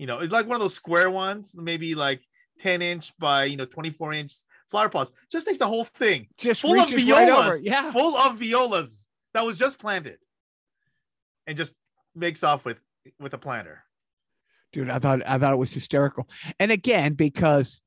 You know, it's like one of those square ones, maybe like 10 inch by, you know, 24 inch flower pots. Just takes the whole thing just full of reaches right violas. Yeah. full of violas that was just planted and just makes off with with a planter. dude i thought i thought it was hysterical and again because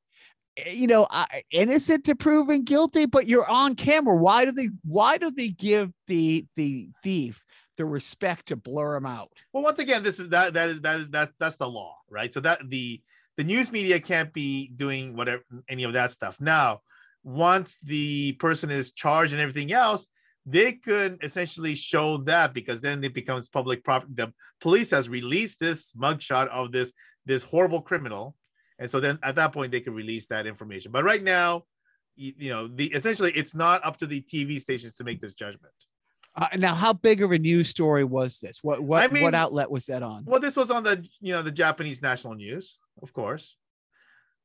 eh, you know I, innocent to proven guilty but you're on camera why do they why do they give the the thief the respect to blur them out Well, once again, this is that that is that is that that's the law, right? So that the the news media can't be doing whatever any of that stuff. Now, once the person is charged and everything else, they could essentially show that because then it becomes public property. The police has released this mugshot of this this horrible criminal, and so then at that point they can release that information. But right now, you, know, the essentially it's not up to the TV stations to make this judgment. Uh, now how big of a news story was this what what I mean- what outlet was that on Well, this was on the you know the Japanese national news, of course,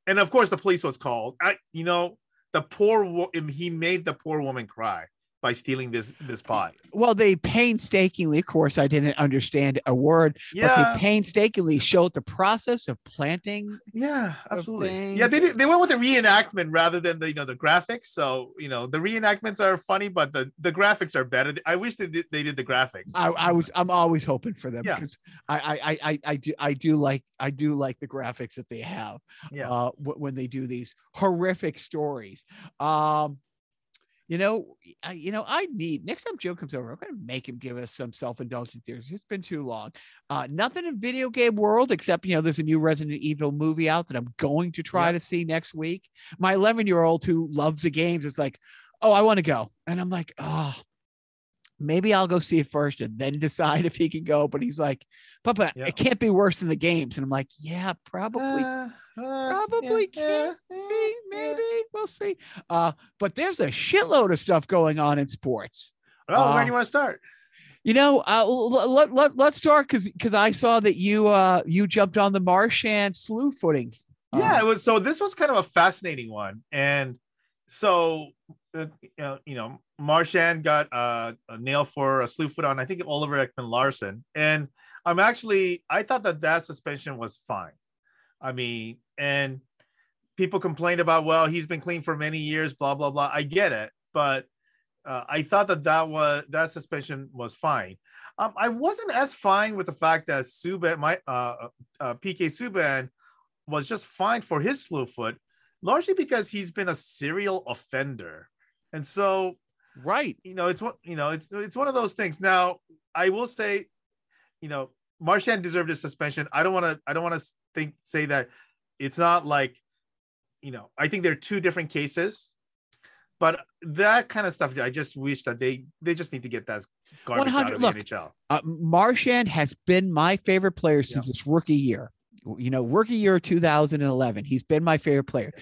and of course the police was called. I you know the poor wo- he made the poor woman cry. By stealing this this pie. Well, they painstakingly, of course, I didn't understand a word, but Yeah, they painstakingly showed the process of planting. yeah, absolutely. Yeah, they did, they went with the reenactment rather than the you know the graphics. So you know the reenactments are funny, but the the graphics are better. I wish they did, they did the graphics. I, I was I'm always hoping for them Yeah. because I, I I I I do I do like I do like the graphics that they have yeah, uh when they do these horrific stories. Um you know, I, you know, I need next time Joe comes over, I'm gonna make him give us some self-indulgent theories. It's been too long. Uh, nothing in video game world except you know, there's a new Resident Evil movie out that I'm going to try Yeah. to see next week. My 11 year old who loves the games is like, oh, I want to go, and I'm like, oh, maybe I'll go see it first and then *laughs* decide if he can go. But he's like, Papa, Yeah. it can't be worse than the games, and I'm like, yeah, probably Uh, uh, probably yeah, can't yeah, be, yeah. maybe we'll see. Uh, but there's a shitload of stuff going on in sports. Oh, where do you want to start? You know, uh, let, let, let, let's start because because I saw that you uh you jumped on the Marchand slew footing. yeah Uh, it was so this was kind of a fascinating one and so uh, you know, you know Marchand got uh, a nail for a slew foot on i think oliver ekman larson and i'm actually i thought that that suspension was fine i mean and people complained about well he's been clean for many years blah blah blah i get it but uh, i thought that that was that suspension was fine um, i wasn't as fine with the fact that Subban, my uh, uh, P.K. Subban was just fine for his slew foot, largely because he's been a serial offender. And so, right. you know, it's what you know, it's it's one of those things. Now, I will say, you know, Marchand deserved a suspension. I don't want to I don't want to think say that it's not like, you know, I think they're two different cases. But that kind of stuff, I just wish that they they just need to get that garbage out 100 of the look, NHL. Uh, Marchand has been my favorite player since his rookie year. You know, rookie year 2011. He's been my favorite player.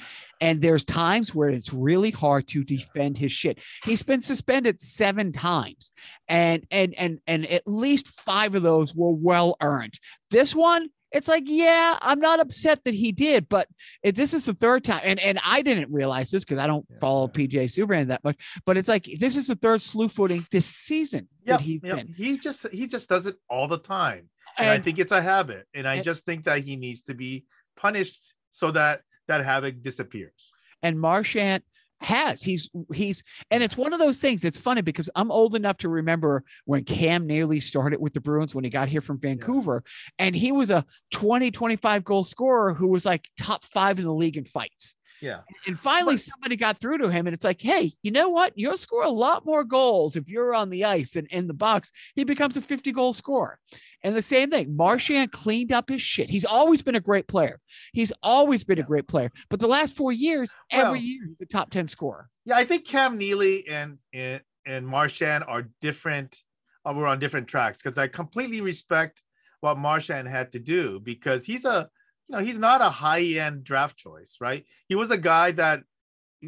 And there's times where it's really hard to defend his shit. He's been suspended seven times. And and and and at least five of those were well earned. This one, it's like, yeah, I'm not upset that he did, but if this is the third time, and, and I didn't realize this because I don't Yeah. follow PJ Subban that much, but it's like this is the third slew footing this season Yeah, that he's been. he just he just does it all the time. And, I think it's a habit. And I and- just think that he needs to be punished so that that habit disappears. and Marchand has. He's he's and it's one of those things. It's funny because I'm old enough to remember when Cam Neely started with the Bruins when he got here from Vancouver and he was a 20 25 goal scorer who was like top 5 in the league in fights. Yeah. And finally But- somebody got through to him and it's like, "Hey, you know what? You'll score a lot more goals if you're on the ice and in the box." He becomes a 50 goal scorer. And the same thing, Marchand cleaned up his shit. He's always been a great player. He's always been a great player. But the last four years, every year he's a top 10 scorer. Yeah, I think Cam Neely and and, and Marchand are different. Uh, we're on different tracks because I completely respect what Marchand had to do because he's a you know he's not a high end draft choice, right? He was a guy that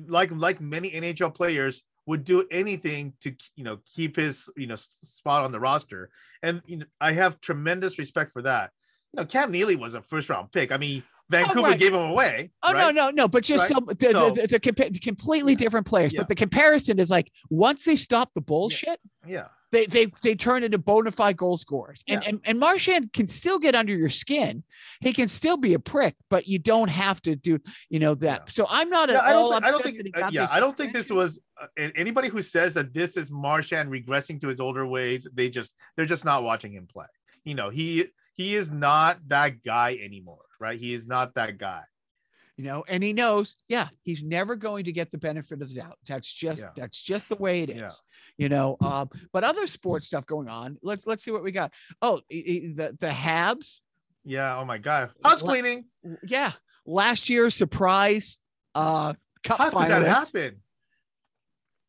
like like many NHL players would do anything to you know keep his you know spot on the roster, and you know I have tremendous respect for that. You know, Cam Neely was a first round pick. I mean, Vancouver right. gave him away. Oh right? no, no, no! But just Right? some the, So- the, the, the compa- completely Yeah. different players. Yeah. But the comparison is like once they stop the bullshit, Yeah. They they they turn into bona fide goal scorers. And, Yeah. and and Marchand can still get under your skin. He can still be a prick, but you don't have to do you know that. Yeah. So I'm not Yeah, at I all don't, think, I don't think, uh, yeah, this I don't think this was uh, anybody who says that this is Marchand regressing to his older ways. They just they're just not watching him play. You know, he he is not that guy anymore, right? He is not that guy. You know, and he knows, yeah, he's never going to get the benefit of the doubt. That's just Yeah. that's just the way it is, Yeah. you know. Um, but other sports stuff going on. Let's let's see what we got. Oh, the the Habs, Yeah. Oh my god. House cleaning. yeah, last year's surprise uh cup How could that happen?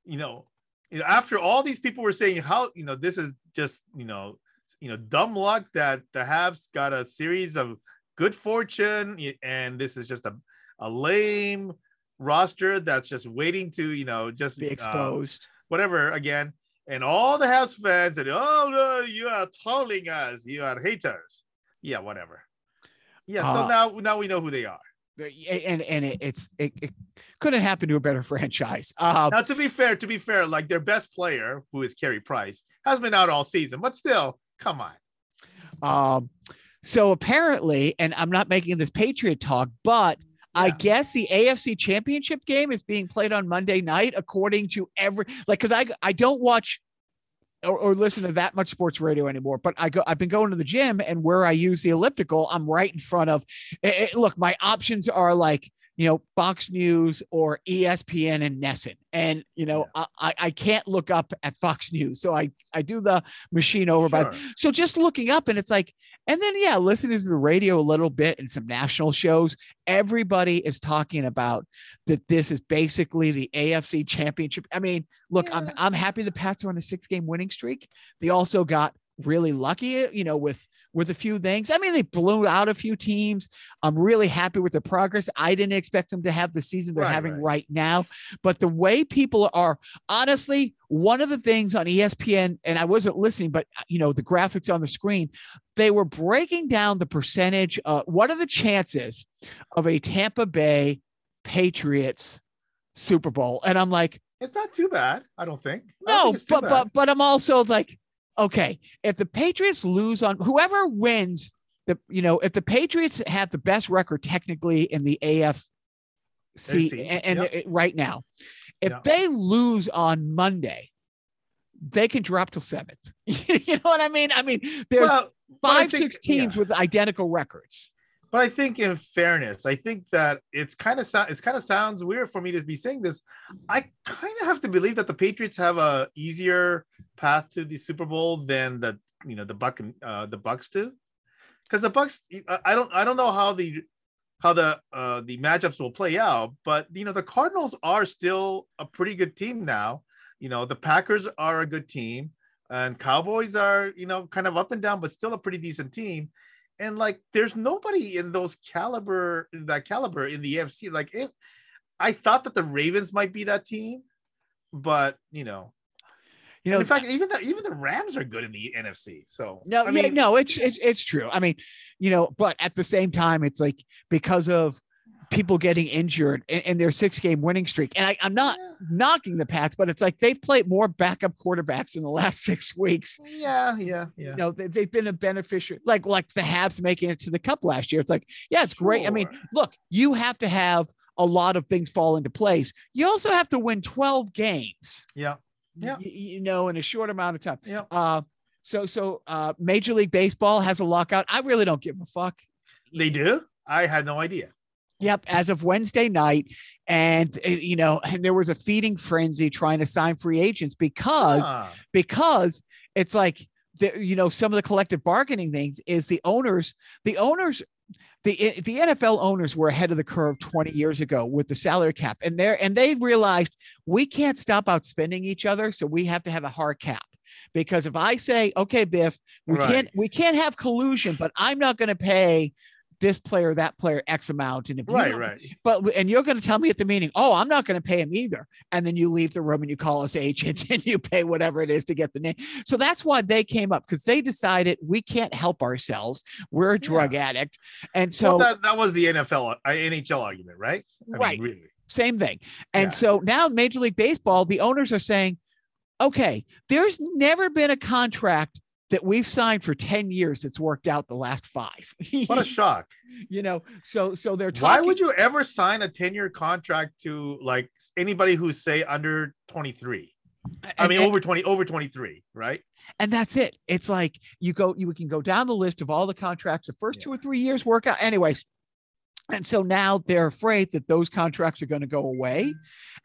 You know, you know, after all these people were saying how you know this is just you know you know dumb luck that the Habs got a series of good fortune and this is just a a lame roster that's just waiting to you know just Be uh, exposed. whatever again and all the Habs fans said oh no you are trolling us you are haters yeah whatever yeah so Uh, now now we know who they are and and it, it's it, it couldn't happen to a better *laughs* franchise. Uh, now, to be fair, to be fair, like their best player, who is Carey Price, has been out all season, but still, come on. Um, so apparently, and I'm not making this Patriot talk, but I guess the AFC Championship game is being played on Monday night, according to every like because I I don't watch or, or listen to that much sports radio anymore. But I go I've been going to the gym and where I use the elliptical, I'm right in front of. It, it- look, my options are like you know Fox News or ESPN and NESN, and you know I, I I can't look up at Fox News, so I I do the machine over by so just looking up and it's like, and then yeah, listening to the radio a little bit and some national shows, everybody is talking about that this is basically the AFC championship. I mean, look, I'm I'm happy the Pats are on a six game winning streak. They also got really lucky, you know, with with a few things. I mean, they blew out a few teams. I'm really happy with the progress. I didn't expect them to have the season they're Right, having right. right now, but the way people are honestly, one of the things on ESPN, and I wasn't listening, but you know, the graphics on the screen, they were breaking down the percentage. Uh, what are the chances of a Tampa Bay Patriots Super Bowl? And I'm like, It's not too bad, I don't think. I don't no, think but bad. but but I'm also like, okay, if the Patriots lose on whoever wins the, you know, if the Patriots have the best record technically in the AFC and, and yep. right now, if Yep. they lose on Monday, they can drop to seventh. *laughs* you know what I mean? I mean, there's Well, five, think- six teams yeah. with identical records. But I think, in fairness, I think that it's kind of so, it's kind of sounds weird for me to be saying this. I kind of have to believe that the Patriots have a easier path to the Super Bowl than the you know the Buck uh, the Bucs do, because the Bucs I don't I don't know how the how the uh, the matchups will play out, but you know the Cardinals are still a pretty good team now. You know the Packers are a good team, and Cowboys are you know kind of up and down, but still a pretty decent team and like there's nobody in those caliber that caliber in the AFC. Like if I thought that the Ravens might be that team, but you know, You and know, in fact, even the even the Rams are good in the NFC. So No, I yeah, mean, no, it's it's it's true. I mean, you know, but at the same time, it's like because of people getting injured in, and their six game winning streak. And I, I'm not yeah, knocking the Pats, but it's like they've played more backup quarterbacks in the last *laughs* six weeks. yeah, yeah, yeah. You know, they, they've been a beneficiary, like like the Habs making it to the Cup last year. It's like, yeah, it's great. I mean, look, you have to have a lot of things fall into place. You also have to win 12 games. yeah, Yeah. y- you know, in a short amount of time. yeah. Uh, so so uh, Major League Baseball has a lockout. I really don't give a fuck. They do. I had no idea. Yep, as of Wednesday night, and uh, you know, *laughs* and there was a feeding frenzy trying to sign free agents because Ah, because it's like the you know some of the collective bargaining things is the owners the owners the the NFL owners were ahead of the curve 20 years ago with the salary cap and there and they realized we can't stop outspending each other so we have to have a hard cap because if I say okay Biff we Right. can't we can't have collusion but I'm not going to pay this player that player x amount and if right, right. but and you're going to tell me at the meeting, oh, I'm not going to pay him either. And then you leave the room and you call us agent *laughs* and you pay whatever it is to get the name. So that's why they came up because they decided we can't help ourselves. We're a drug addict. And so well, that, that was the NFL, uh, NHL argument, right? I mean, Right. really. same thing. And Yeah. so now Major League Baseball, the owners are saying, okay, there's never been a contract that we've signed for 10 years that's worked out the last five. *laughs* What a shock. you know, so so they're talking. Why would you ever sign a 10 year contract to like anybody who's say under 23? I and- mean, and- over 20, over 23, right? and that's it. It's like you go, you can go down the list of all the contracts. The first two or three years work out, anyways. And so now they're afraid that those contracts are going to go away.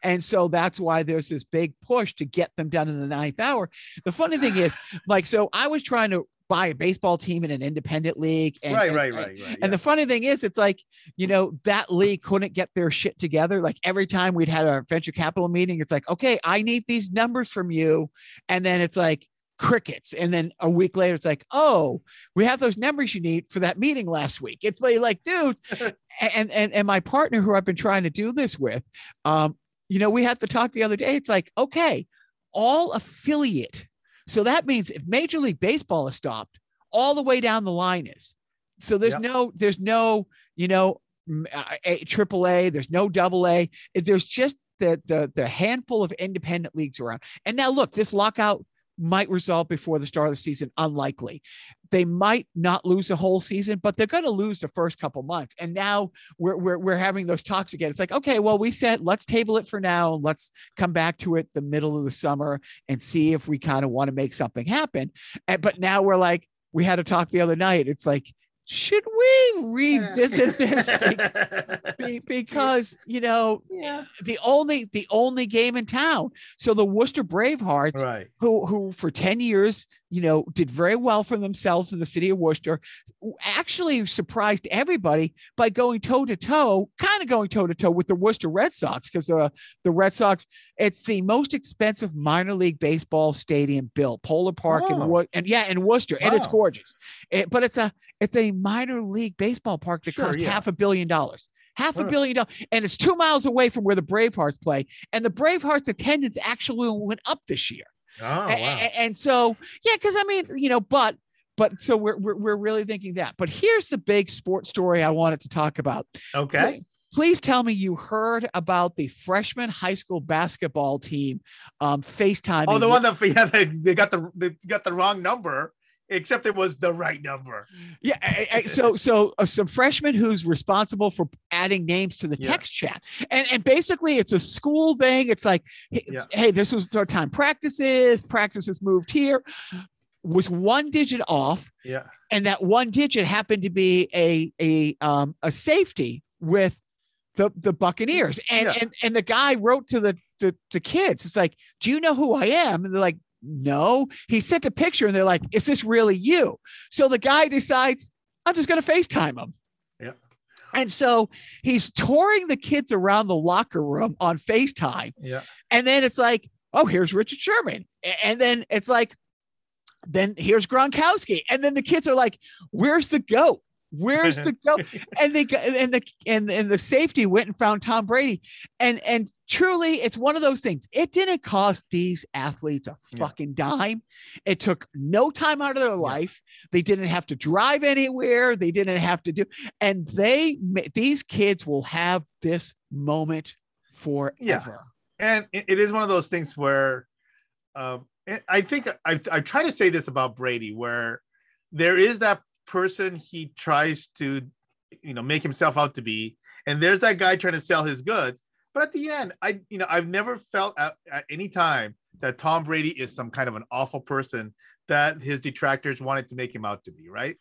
And so that's why there's this big push to get them done in the ninth hour. The funny thing is, *sighs* like, so I was trying to buy a baseball team in an independent league. And, right, and- right, right, right. and the funny thing is, it's like, you know, that league couldn't get their shit together. Like every time we'd had our venture capital meeting, it's like, okay, I need these numbers from you. And then it's like crickets. And then a week later, it's like, oh, we have those numbers you need for that meeting last week. It's like, like dudes. *laughs* and, and, and my partner who I've been trying to do this with, um, you know, we had to talk the other day. It's like, okay, all affiliate. So that means if Major League Baseball is stopped, all the way down the line is. So there's Yep. no, there's no, you know, uh, a- triple A. There's no double A. There's just the the the handful of independent leagues around. And now look, this lockout might resolve before the start of the season. Unlikely. They might not lose the whole season, but they're going to lose the first couple months. And now we're, we're we're having those talks again. It's like, okay, well, we said let's table it for now. Let's come back to it the middle of the summer and see if we kind of want to make something happen. And, but now we're like, we had a talk the other night. It's like, should we revisit this? *laughs* Be- because you know yeah. the only the only game in town. So the Worcester Bravehearts, Right. who who for 10 years, you know, did very well for themselves in the city of Worcester, actually surprised everybody by going toe to toe, kind of going toe to toe with the Worcester Red Sox because uh, the Red Sox, it's the most expensive minor league baseball stadium built, Polar Park Oh. and Wo- and yeah, in Worcester, and it's gorgeous. It- but it's a it's a minor league baseball park that Sure, cost yeah. half a billion dollars. Half a billion dollars, and it's two miles away from where the Bravehearts play. And the Bravehearts attendance actually went up this year. Oh, wow. a- and so, yeah, because I mean, you know, but but so we're, we're we're really thinking that. But here's the big sports story I wanted to talk about. Okay. Please tell me you heard about the freshman high school basketball team um FaceTime. Oh, the one that *laughs* yeah, they, they got the they got the wrong number, except it was the right number. Yeah. I- I- so *laughs* so uh, some freshman who's responsible for adding names to the Yeah. text chat, and and basically it's a school thing. It's like, hey, Yeah. hey, this was our time practices. Practices moved here. Was one digit off, Yeah. and that one digit happened to be a a um a safety with the the Buccaneers, and Yeah. and and the guy wrote to the the the kids. It's like, do you know who I am? And they're like, no. He sent a picture, and they're like, is this really you? So the guy decides, I'm just going to FaceTime him. Yeah. And so he's touring the kids around the locker room on FaceTime. Yeah. And then it's like, oh, here's Richard Sherman. And then it's like, then here's Gronkowski. And then the kids are like, where's the goat? Where's the go? *laughs* And they and the and, and the safety went and found Tom Brady. And and truly, it's one of those things. It didn't cost these athletes a Yeah. fucking dime. It took no time out of their life. They didn't have to drive anywhere. They didn't have to do, and they these kids will have this moment forever. and it, it is one of those things where um, I think I, I try to say this about Brady, where there is that person he tries to, you know, make himself out to be, and there's that guy trying to sell his goods. But at the end, I, you know, I've never felt at, at any time that Tom Brady is some kind of an awful person that his detractors wanted to make him out to be, right?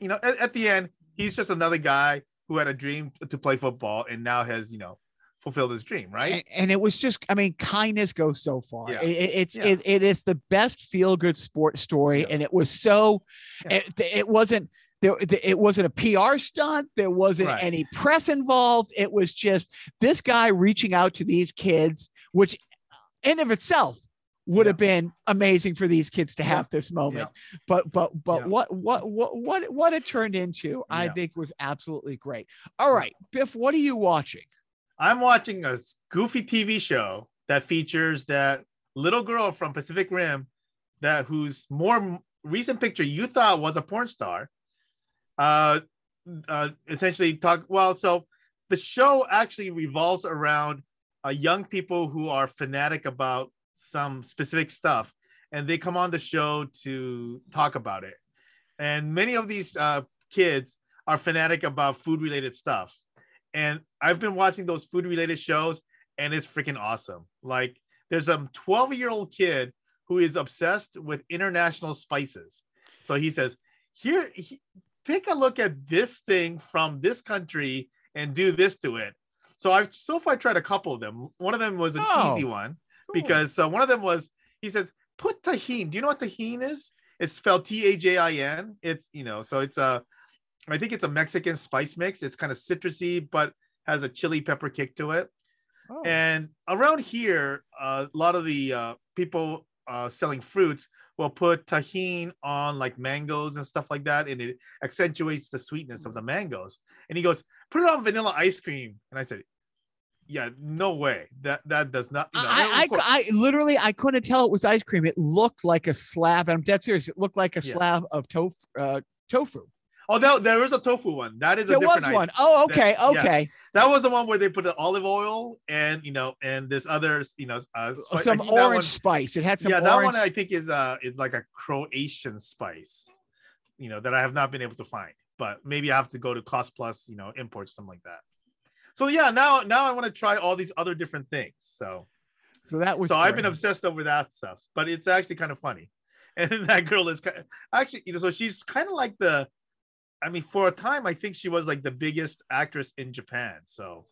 You know, at, at the end, he's just another guy who had a dream to play football and now has, you know, fulfilled his dream, right? And, and it was just, I mean, kindness goes so far. Yeah. It- it- it's Yeah. it, it is the best feel good sports story, Yeah. and it was so. Yeah. It, it wasn't there. It wasn't a PR stunt. There wasn't Right. any press involved. It was just this guy reaching out to these kids, which, in of itself, would Yeah. have been amazing for these kids to Yeah. have this moment. But but but Yeah. what what what what what it turned into, I Yeah. think, was absolutely great. All right, Biff, what are you watching? I'm watching a goofy TV show that features that little girl from Pacific Rim that whose more recent picture you thought was a porn star. Uh, uh, essentially talk well. So the show actually revolves around uh, young people who are fanatic about some specific stuff, and they come on the show to talk about it. And many of these uh, kids are fanatic about food related stuff and I've been watching those food related shows, and it's freaking awesome. Like, there's a 12 year old kid who is obsessed with international spices. So he says, "Here, he, take a look at this thing from this country and do this to it." So I've so far tried a couple of them. One of them was an Oh, easy one because uh, one of them was he says, "Put Tajín." Do you know what Tajín is? It's spelled T A J I N. It's you know, so it's a I think it's a Mexican spice mix. It's kind of citrusy, but has a chili pepper kick to it. Oh. And around here, uh, a lot of the uh, people uh, selling fruits will put Tajín on like mangoes and stuff like that, and it accentuates the sweetness of the mangoes. And he goes, "Put it on vanilla ice cream." And I said, "Yeah, no way. That that does not." you know, I, I, I literally I couldn't tell it was ice cream. It looked like a slab. I'm dead serious. It looked like a Yeah. slab of tofu. Uh, tofu. Oh, there was a tofu one. That is a There different was one. Oh, okay, That- yeah. That was the one where they put the olive oil and you know and this other you know uh, some orange one- spice. It had some yeah, that orange. one I think is uh is like a Croatian spice, you know, that I have not been able to find. But maybe I have to go to Cost Plus, you know, import something like that. So yeah, now now I want to try all these other different things. So so that was. so I've been obsessed over that stuff, but it's actually kind of funny. *laughs* And that girl is kind actually, you know, so she's kind of like the, I mean, for a time, I think she was like the biggest actress in Japan. So,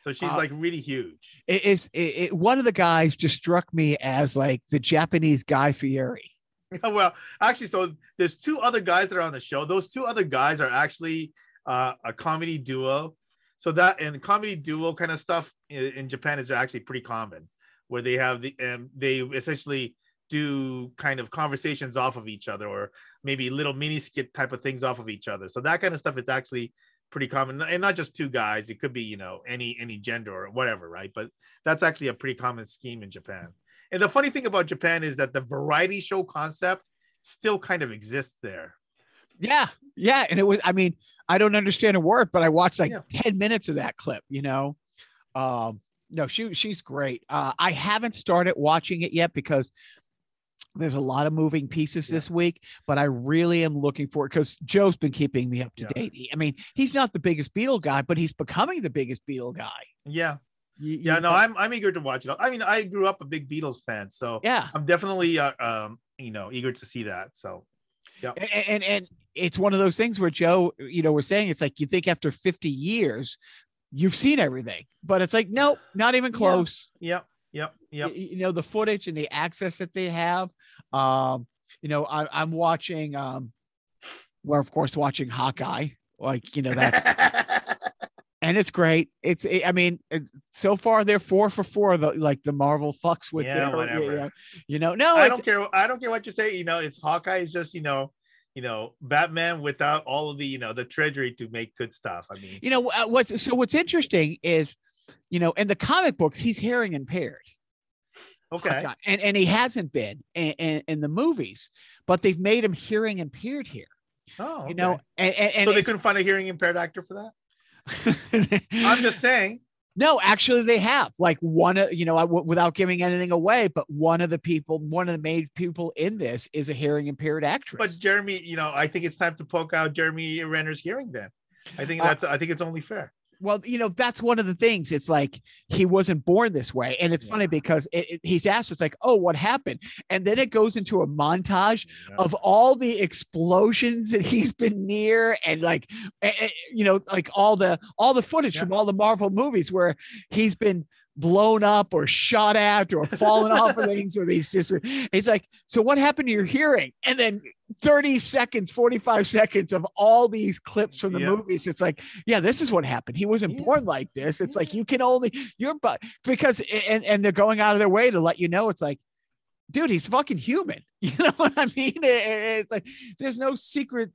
so she's Uh, like really huge. It is it, it- one of the guys just struck me as like the Japanese Guy Fieri. *laughs* well, actually, so there's two other guys that are on the show. Those two other guys are actually uh, a comedy duo. So that and comedy duo kind of stuff in, in Japan is actually pretty common, where they have the um, they essentially do kind of conversations off of each other, or maybe little mini skit type of things off of each other. So that kind of stuff is actually pretty common, and not just two guys. It could be you know any any gender or whatever, right? But that's actually a pretty common scheme in Japan. And the funny thing about Japan is that the variety show concept still kind of exists there. Yeah, yeah, and it was. I mean, I don't understand a word, but I watched like Yeah. ten minutes of that clip. You know, um, no, she she's great. Uh, I haven't started watching it yet because there's a lot of moving pieces Yeah. this week, but I really am looking for it because Joe's been keeping me up to Yeah. date. He- I mean, he's not the biggest Beatle guy, but he's becoming the biggest Beatle guy. Yeah, You- yeah. you- No, I'm I'm eager to watch it. I mean, I grew up a big Beatles fan, so yeah. I'm definitely uh, um you know eager to see that. So and, and and it's one of those things where Joe, you know, we're saying it's like you think after 50 years, you've seen everything, but it's like nope, not even close. yep, yep, yep. Y- You, know, the footage and the access that they have. Um, you know, I, I'm watching. Um, we're of course watching Hawkeye. Like you know that's *laughs* and it's great. It's I mean, it, so far they're four for four. The like the Marvel fucks with Yeah, their, whatever. You know, you know no, I don't care. I don't care what you say. You know, it's Hawkeye is just you know, you know, Batman without all of the you know the treasury to make good stuff. I mean, you know uh, what's so what's interesting is you know in the comic books he's hearing impaired okay, and and he hasn't been in, in, in the movies but they've made him hearing impaired here oh, you know and, and, so they couldn't find a hearing impaired actor for that. *laughs* I'm just saying. no actually they have like one of you know I, w- without giving anything away but one of the people one of the main people in this is a hearing impaired actress But Jeremy, you know, I think it's time to poke out Jeremy Renner's hearing. Then, I think Uh, that's. I think it's only fair. Well you know that's one of the things it's like he wasn't born this way and it's funny because it, it- he's asked it's like oh what happened and then it goes into a montage Yeah. of all the explosions that he's been near and like you know like all the all the footage Yeah. from all the marvel movies where he's been blown up or shot at or fallen off of things or he's just he's like so what happened to your hearing and then 30 seconds 45 seconds of all these clips from the Yeah. movies it's like yeah this is what happened he wasn't Yeah. born like this it's like you can only your butt because and and they're going out of their way to let you know it's like dude, he's fucking human. *laughs* You know what I mean? It- it's like there's no secret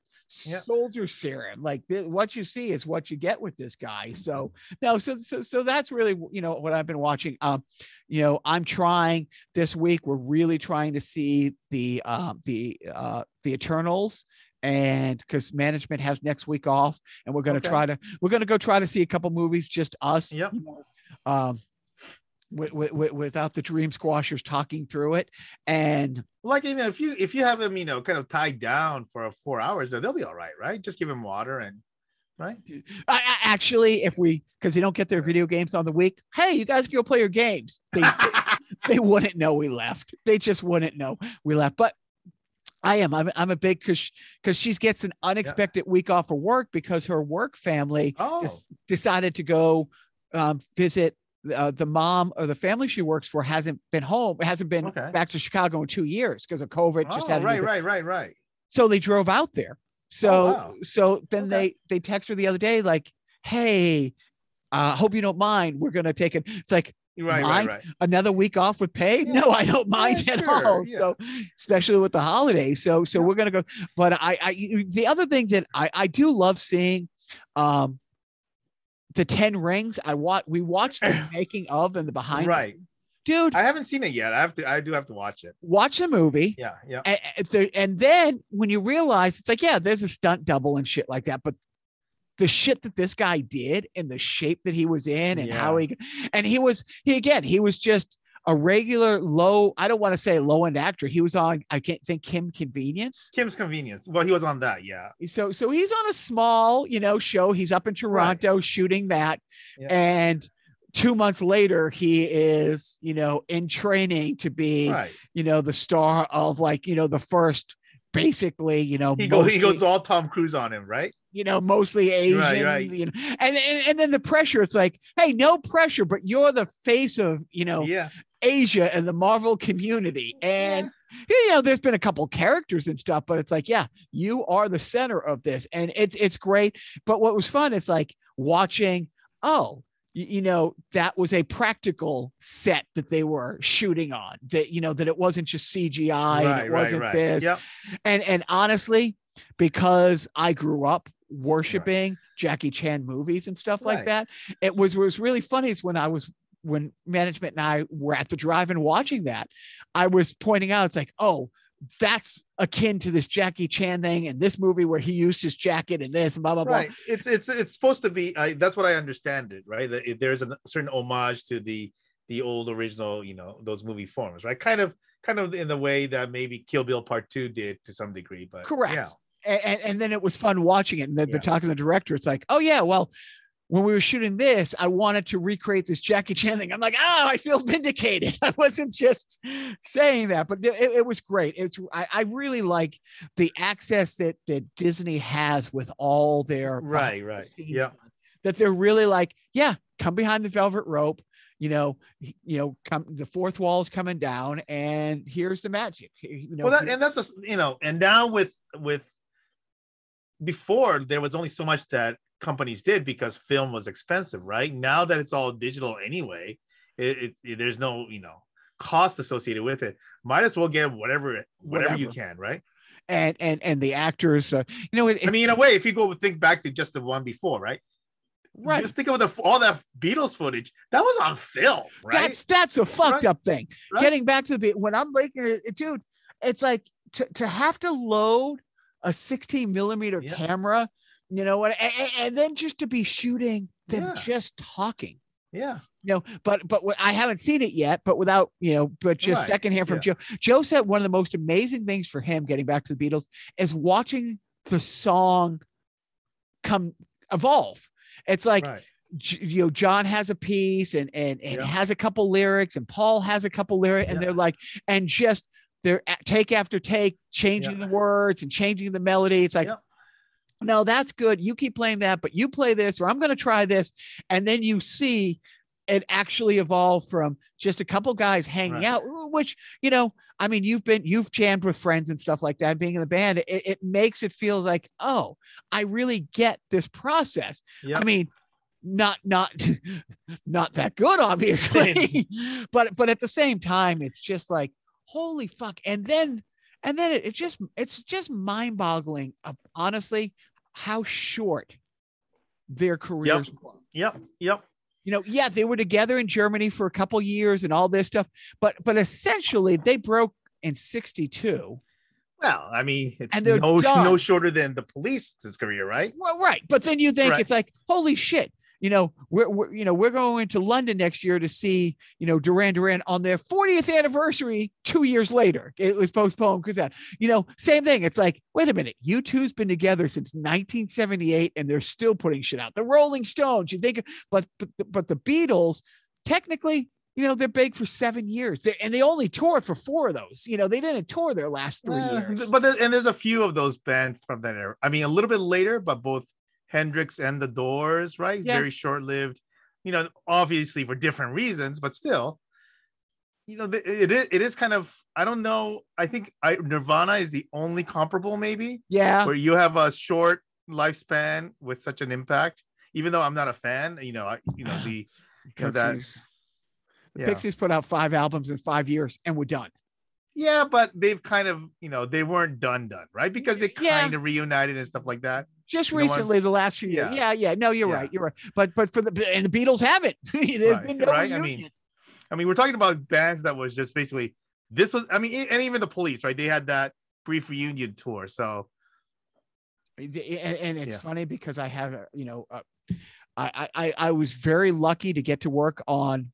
Yeah. soldier serum. Like th- what you see is what you get with this guy. So no, so so so that's really you know what I've been watching. Um, you know, I'm trying this week. We're really trying to see the um the uh the Eternals. And because management has next week off, and we're gonna Okay. try to we're gonna go try to see a couple movies, just us. Yep. you know, um, with, with, without the dream squashers talking through it, and Like you know, if you if you have them, you know, kind of tied down for four hours, they'll be all right, right? Just give him water and right. I, I actually, if we, because they don't get their video games on the week, hey, you guys go play your games. They, *laughs* they wouldn't know we left. They just wouldn't know we left. But I am. I'm, I'm a big because because she gets an unexpected week off of work because her work family oh, des- decided to go um, visit. Uh, the mom or the family she works for hasn't been home, hasn't been Okay. back to Chicago in two years because of COVID. Just oh had right, right, right, right. so they drove out there. So Oh, wow. so then Okay. they they text her the other day like, "Hey, uh, hope you don't mind. We're gonna take it." It's like Right, Mind? right, right. another week off with pay. Yeah. *laughs* No, I don't mind Yeah, at sure, all. yeah. So especially with the holidays. So so we're gonna go. But I I the other thing that I I do love seeing, um, the Ten Rings. I watch we watched the *clears throat* making of and the behind. the Right. dude. I haven't seen it yet. I have to. I do have to watch it. watch the movie. Yeah, yeah. And, and the- and then when you realize it's like, yeah, there's a stunt double and shit like that, but the shit that this guy did and the shape that he was in and how he and he was he again he was just a regular low i don't want to say low end actor he was on i can't think kim convenience Kim's Convenience. Well, he was on that. Yeah. so so he's on a small you know show he's up in toronto shooting that Yeah. and two months later he is you know in training to be Right. you know the star of like you know the first basically you know He goes. He goes all Tom Cruise on him. Right. You know mostly asian right. You know, and, and and then the pressure it's like hey no pressure but you're the face of you know Yeah. asia and the marvel community and you know there's been a couple characters and stuff but it's like yeah you are the center of this and it's it's great but what was fun it's like watching oh you know that was a practical set that they were shooting on that you know that it wasn't just cgi and it wasn't this Yep. and and honestly because i grew up worshiping jackie chan movies and stuff like that it was was really funny is when i was when management and i were at the drive-in watching that i was pointing out it's like oh that's akin to this jackie chan thing and this movie where he used his jacket and this and blah blah blah Right. It's it's it's supposed to be. I, that's what I understand it. Right. That it, there's a certain homage to the the old original. You know those movie forms. Right. Kind of kind of in the way that maybe Kill Bill Part Two did to some degree. But Correct. Yeah. And, and then it was fun watching it. And then Yeah. they're talking to the director. It's like, oh yeah, well, when we were shooting this, I wanted to recreate this Jackie Chan thing. I'm like, oh, I feel vindicated. *laughs* I wasn't just saying that, but it, it was great. It's I, I really like the access that that Disney has with all their Right. the Right. Yeah. That they're really like, yeah, come behind the velvet rope. You know, you know, come the fourth wall is coming down, and here's the magic. You know, well, that, and that's just you know, and now with with before there was only so much that companies did because film was expensive, right? Now that it's all digital anyway, it, it, it- there's no you know cost associated with it. Might as well get whatever whatever, you can, right? and and and the actors, uh, you know, I mean, in a way, if you go think back to just the one before, right? right. Just think of the all that Beatles footage that was on film, right? That's that's a fucked Right. up thing. Right. Getting back to the when I'm making it, dude, it's like to, to have to load a 16 millimeter Yeah. camera, you know what, and, and then just to be shooting them Yeah. just talking. yeah, You know, but but I haven't seen it yet. But without you know, but just Right. secondhand from Joe. Joe said one of the most amazing things for him getting back to the Beatles is watching the song come evolve. It's like right. You know john has a piece and and and Yeah. has a couple lyrics and paul has a couple lyrics and Yeah. they're like and just they're take after take changing the words and changing the melody it's like Yeah. no that's good you keep playing that but you play this or i'm going to try this and then you see it actually evolve from just a couple guys hanging Right. out which you know i mean you've been you've jammed with friends and stuff like that being in the band it, it makes it feel like oh i really get this process Yeah. I mean, not not *laughs* not that good, obviously, *laughs* but but at the same time, it's just like holy fuck. And then and then it, it just it's just mind boggling, honestly, how short their careers were. Yep. Yep. You know, yeah, they were together in Germany for a couple years and all this stuff, but but essentially they broke in '62. Well, I mean, it's *laughs* no done. no shorter than the police's career, right? Well, right, but then you think Right. it's like, holy shit, you know, we're, we're you know we're going to London next year to see you know Duran Duran on their 40th anniversary. Two years later, it was postponed because that you know same thing. It's like, wait a minute, U2's been together since 1978, and they're still putting shit out. The Rolling Stones, you think, but but the- but the Beatles, technically. You know they're big for seven years, they and they only toured for four of those. You know they didn't tour their last three Uh, years. But there, and there's a few of those bands from that era. I mean, a little bit later, but both Hendrix and the Doors, right? Yeah. Very short lived. You know, obviously for different reasons, but still, you know, it, it is it is kind of. I don't know. I think I, Nirvana is the only comparable, maybe, Yeah, where you have a short lifespan with such an impact. Even though I'm not a fan, you know, I, you know *sighs* the you know, that Pixies. The yeah. Pixies put out five albums in five years and we're done. Yeah, but they've kind of, you know, they weren't done done, right? Because they Yeah. kind of reunited and stuff like that. Just You know what? recently, the last few years. Yeah. Yeah, yeah. No, you're Yeah. right. You're right. But but for the and the Beatles haven't. *laughs* There's Right, been no right? I mean, I mean, we're talking about bands that was just basically this was. I mean, and even the police, right? They had that brief reunion tour. So and, and it's Yeah. funny because I have, you know, uh, I, I I was very lucky to get to work on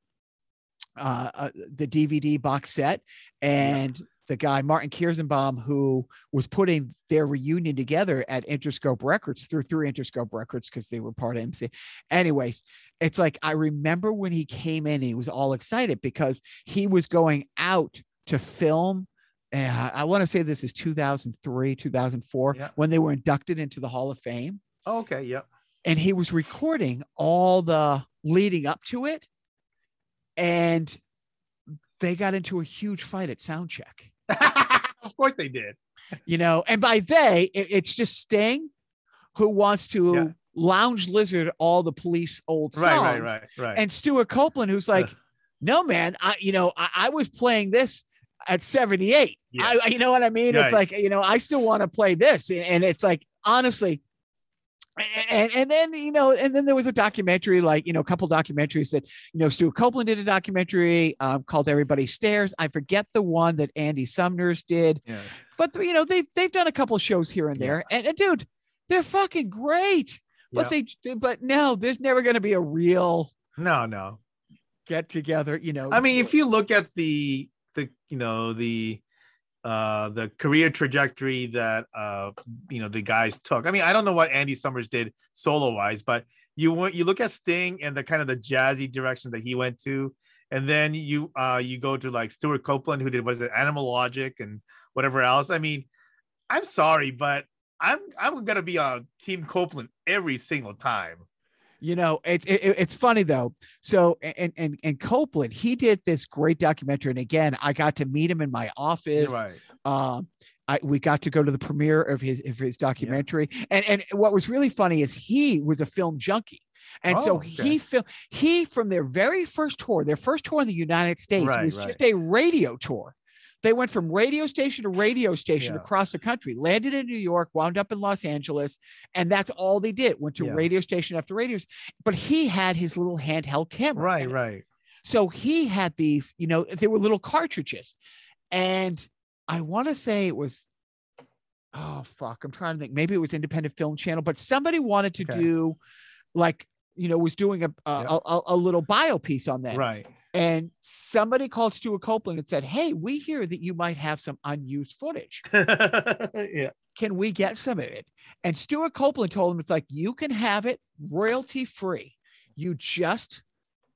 uh, uh, the DVD box set, and the guy Martin Kierszenbaum, who was putting their reunion together at Interscope Records through through Interscope Records because they were part of MC. Anyways, it's like I remember when he came in, he was all excited because he was going out to film. Uh, I want to say this is 2003, 2004, Yeah. when they were inducted into the Hall of Fame oh, okay, yep. and he was recording all the leading up to it and they got into a huge fight at sound check of course they did. you know and by they it- it's just sting who wants to Yeah. lounge lizard all the police old songs Right, right, right, right. and stewart copeland who's like no man i you know i, I was playing this at 78 Yeah. I, I- you know what i mean it's like you know i still want to play this and it's like honestly and and then you know and then there was a documentary like you know a couple documentaries that you know stewart copeland did a documentary um, called everybody stares i forget the one that andy summers did yeah. but you know they've they've done a couple shows here and Yeah. there and, and dude they're fucking great but Yeah. they but no there's never going to be a real No, no. get together you know I mean, if you look at the the you know the uh the career trajectory that uh you know the guys took. I mean, I don't know what Andy Summers did solo wise, but you you look at Sting and the kind of the jazzy direction that he went to, and then you uh you go to like Stewart Copeland who did what is it Animal Logic and whatever else. I mean, I'm sorry, but I'm I'm gonna be on Team Copeland every single time. You know it, it, it's funny though so and, and and copeland he did this great documentary and again i got to meet him in my office right. um I, we got to go to the premiere of his of his documentary and and what was really funny is he was a film junkie and Oh, so okay. he film he from their very first tour their first tour in the united states Right, was right. just a radio tour they went from radio station to radio station Yeah. across the country landed in new york wound up in los angeles and that's all they did went to Yeah. radio station after radio but he had his little handheld camera Right, right. so he had these, you know, they were little cartridges. And I want to say it was, oh, fuck, I'm trying to think. Maybe it was Independent Film Channel, but somebody wanted to Okay. do like, you know, was doing a, a, Yeah. a, a little bio piece on that. Right. And somebody called Stewart Copeland and said, Hey, we hear that you might have some unused footage. *laughs* yeah. Can we get some of it? And Stewart Copeland told him, It's like, you can have it royalty free. You just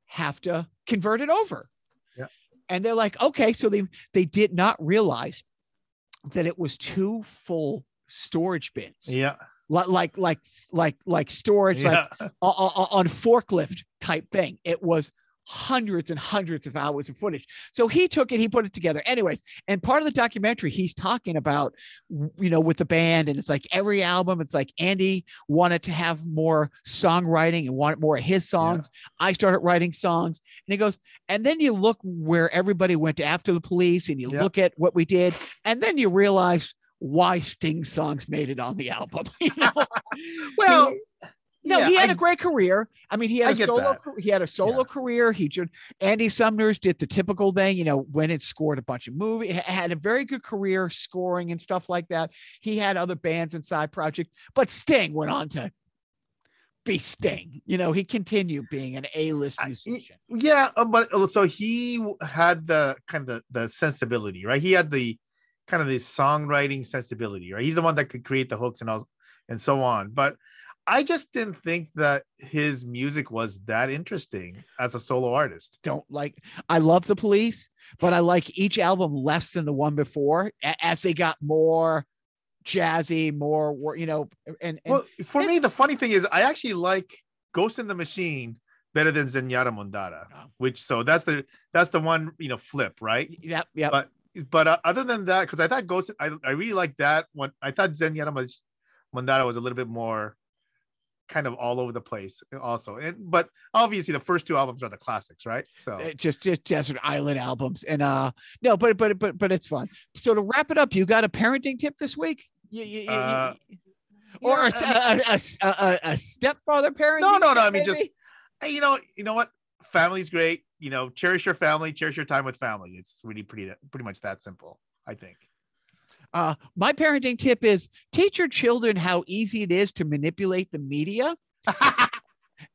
have to convert it over. Yeah. And they're like, okay. So they they did not realize that it was two full storage bins. Yeah. Li- Like like like like storage, like Yeah. o- o- on forklift type thing. It was hundreds and hundreds of hours of footage. So he took it, he put it together. Anyways, and part of the documentary, he's talking about, you know, with the band, and it's like every album, it's like Andy wanted to have more songwriting and wanted more of his songs. I started writing songs, and he goes, and then you look where everybody went after the police, and you Yeah. look at what we did, and then you realize why Sting songs made it on the album. *laughs* You know? *laughs* Well, no, yeah, he had I- a great career. I mean, he had a solo. that. He had a solo Yeah. career. He did. Andy Summers did the typical thing, you know, went and scored a bunch of movies. Had a very good career scoring and stuff like that. He had other bands and side projects, but Sting went on to be Sting. You know, he continued being an A-list I- musician. yeah, uh, but uh, so he had the kind of the sensibility, right? He had the kind of the songwriting sensibility, right? He's the one that could create the hooks and all and so on. But I just didn't think that his music was that interesting as a solo artist. Don't like. I love the Police, but I like each album less than the one before as they got more jazzy, more you know, and, and Well, for me, the funny thing is, I actually like Ghost in the Machine better than Zenyatta Mondatta, Oh. which so that's the that's the one you know flip, right? Yep, yep. But but uh, other than that, because I thought Ghost, I, I really like that one. I thought Zenyatta Mondatta was a little bit more kind of all over the place, also. And but obviously, the first two albums are the classics, right? So Uh, just just desert island albums and uh no but but but but it's fun so to wrap it up you got a parenting tip this week you, you, you- Uh, or yeah, a, a, a, a, a stepfather parenting no, no, no. tip, I mean, just you know, you know what? Family's great. you know, cherish your family, cherish your time with family. It's really pretty pretty much that simple, I think. Uh, my parenting tip is teach your children how easy it is to manipulate the media. *laughs*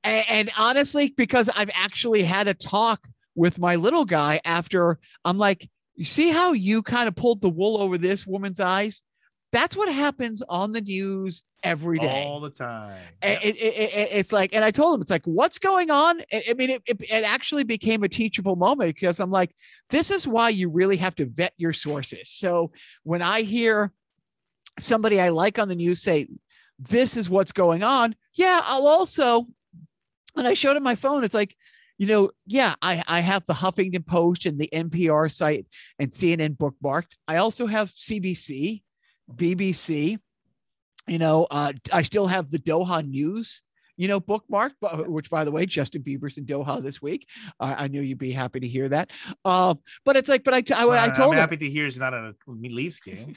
and, and honestly, because I've actually had a talk with my little guy after I'm like, you see how you kind of pulled the wool over this woman's eyes? That's what happens on the news every day, all the time. It, it, it, it's like, and I told him, it's like, what's going on? I mean, it, it actually became a teachable moment because I'm like, this is why you really have to vet your sources. So when I hear somebody I like on the news say, this is what's going on, yeah, I'll also, and I showed him my phone, it's like, you know, yeah, I, I have the Huffington Post and the NPR site and CNN bookmarked. I also have CBC BBC. You know, uh, I still have the Doha News you know, bookmark, which by the way, Justin Bieber's in Doha this week. Uh, I knew you'd be happy to hear that. Uh, but it's like, but I, I, I told I'm him, happy to hear it's not a Leafs game.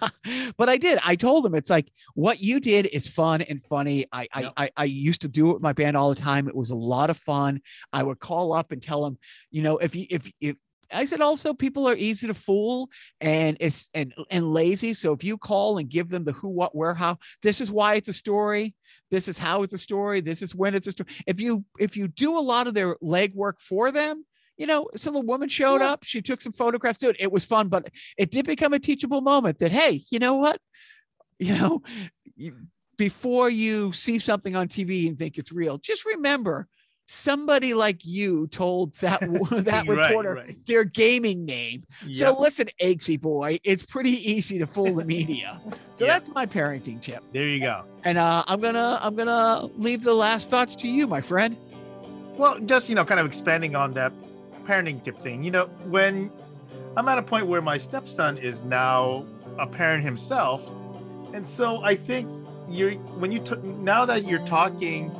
*laughs* but I did. I told him it's like what you did is fun and funny. I, yep. I, I, I used to do it with my band all the time. It was a lot of fun. I would call up and tell them, you know, if you, if, if, I said also people are easy to fool and it's and and lazy. So if you call and give them the who, what, where, how, this is why it's a story. This is how it's a story. This is when it's a story. If you if you do a lot of their legwork for them, you know, so the woman showed yeah. up. She took some photographs. Dude, it was fun, but it did become a teachable moment that hey, you know what, *laughs* you know, before you see something on TV and think it's real, just remember somebody like you told that *laughs* that reporter right, right. their gaming name. Yep. So listen, Eggsy boy, it's pretty easy to fool the media. *laughs* So yep. that's my parenting tip. There you go. And uh, I'm gonna I'm gonna leave the last thoughts to you, my friend. Well, just you know, kind of expanding on that parenting tip thing. You know, when I'm at a point where my stepson is now a parent himself, and so I think you're when you t- now that you're talking.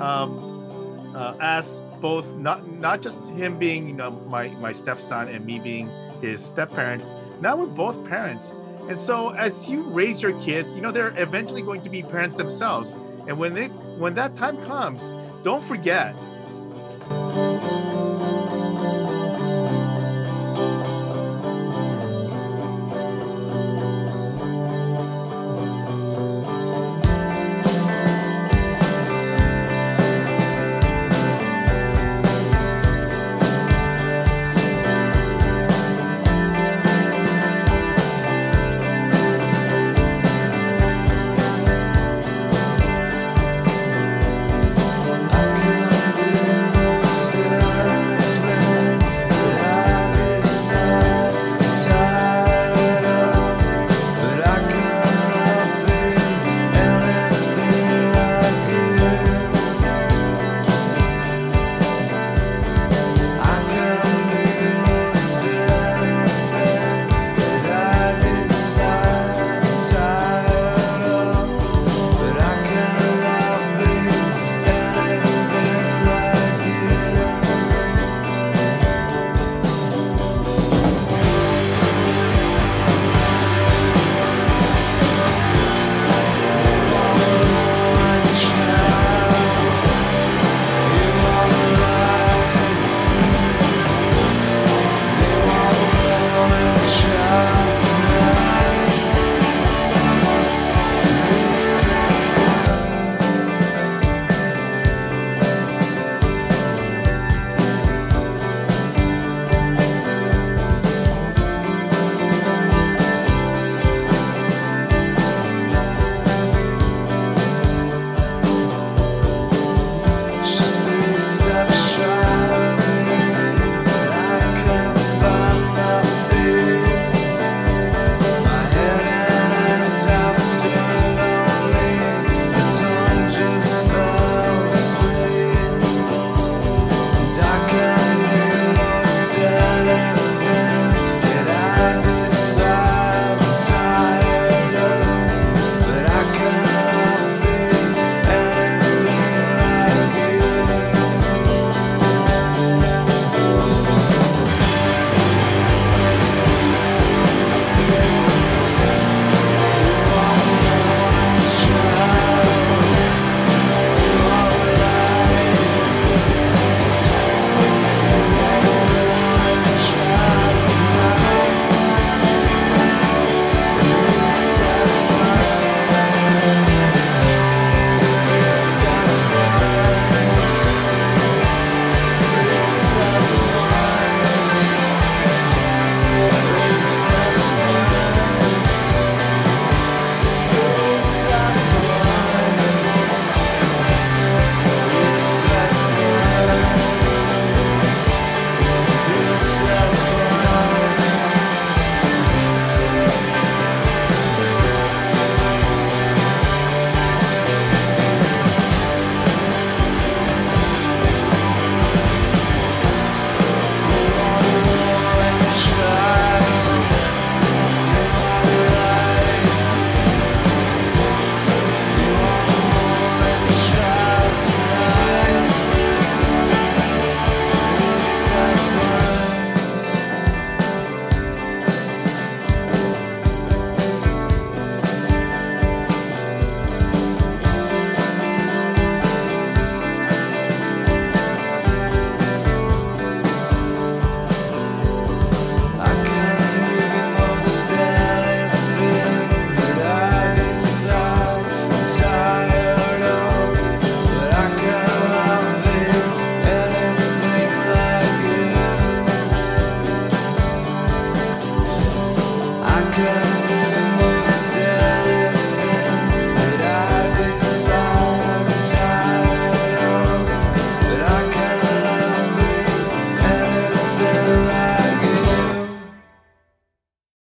Um, uh, as both not not just him being you know my my stepson and me being his step parent. Now we're both parents, and so as you raise your kids, you know they're eventually going to be parents themselves. And when they when that time comes, don't forget.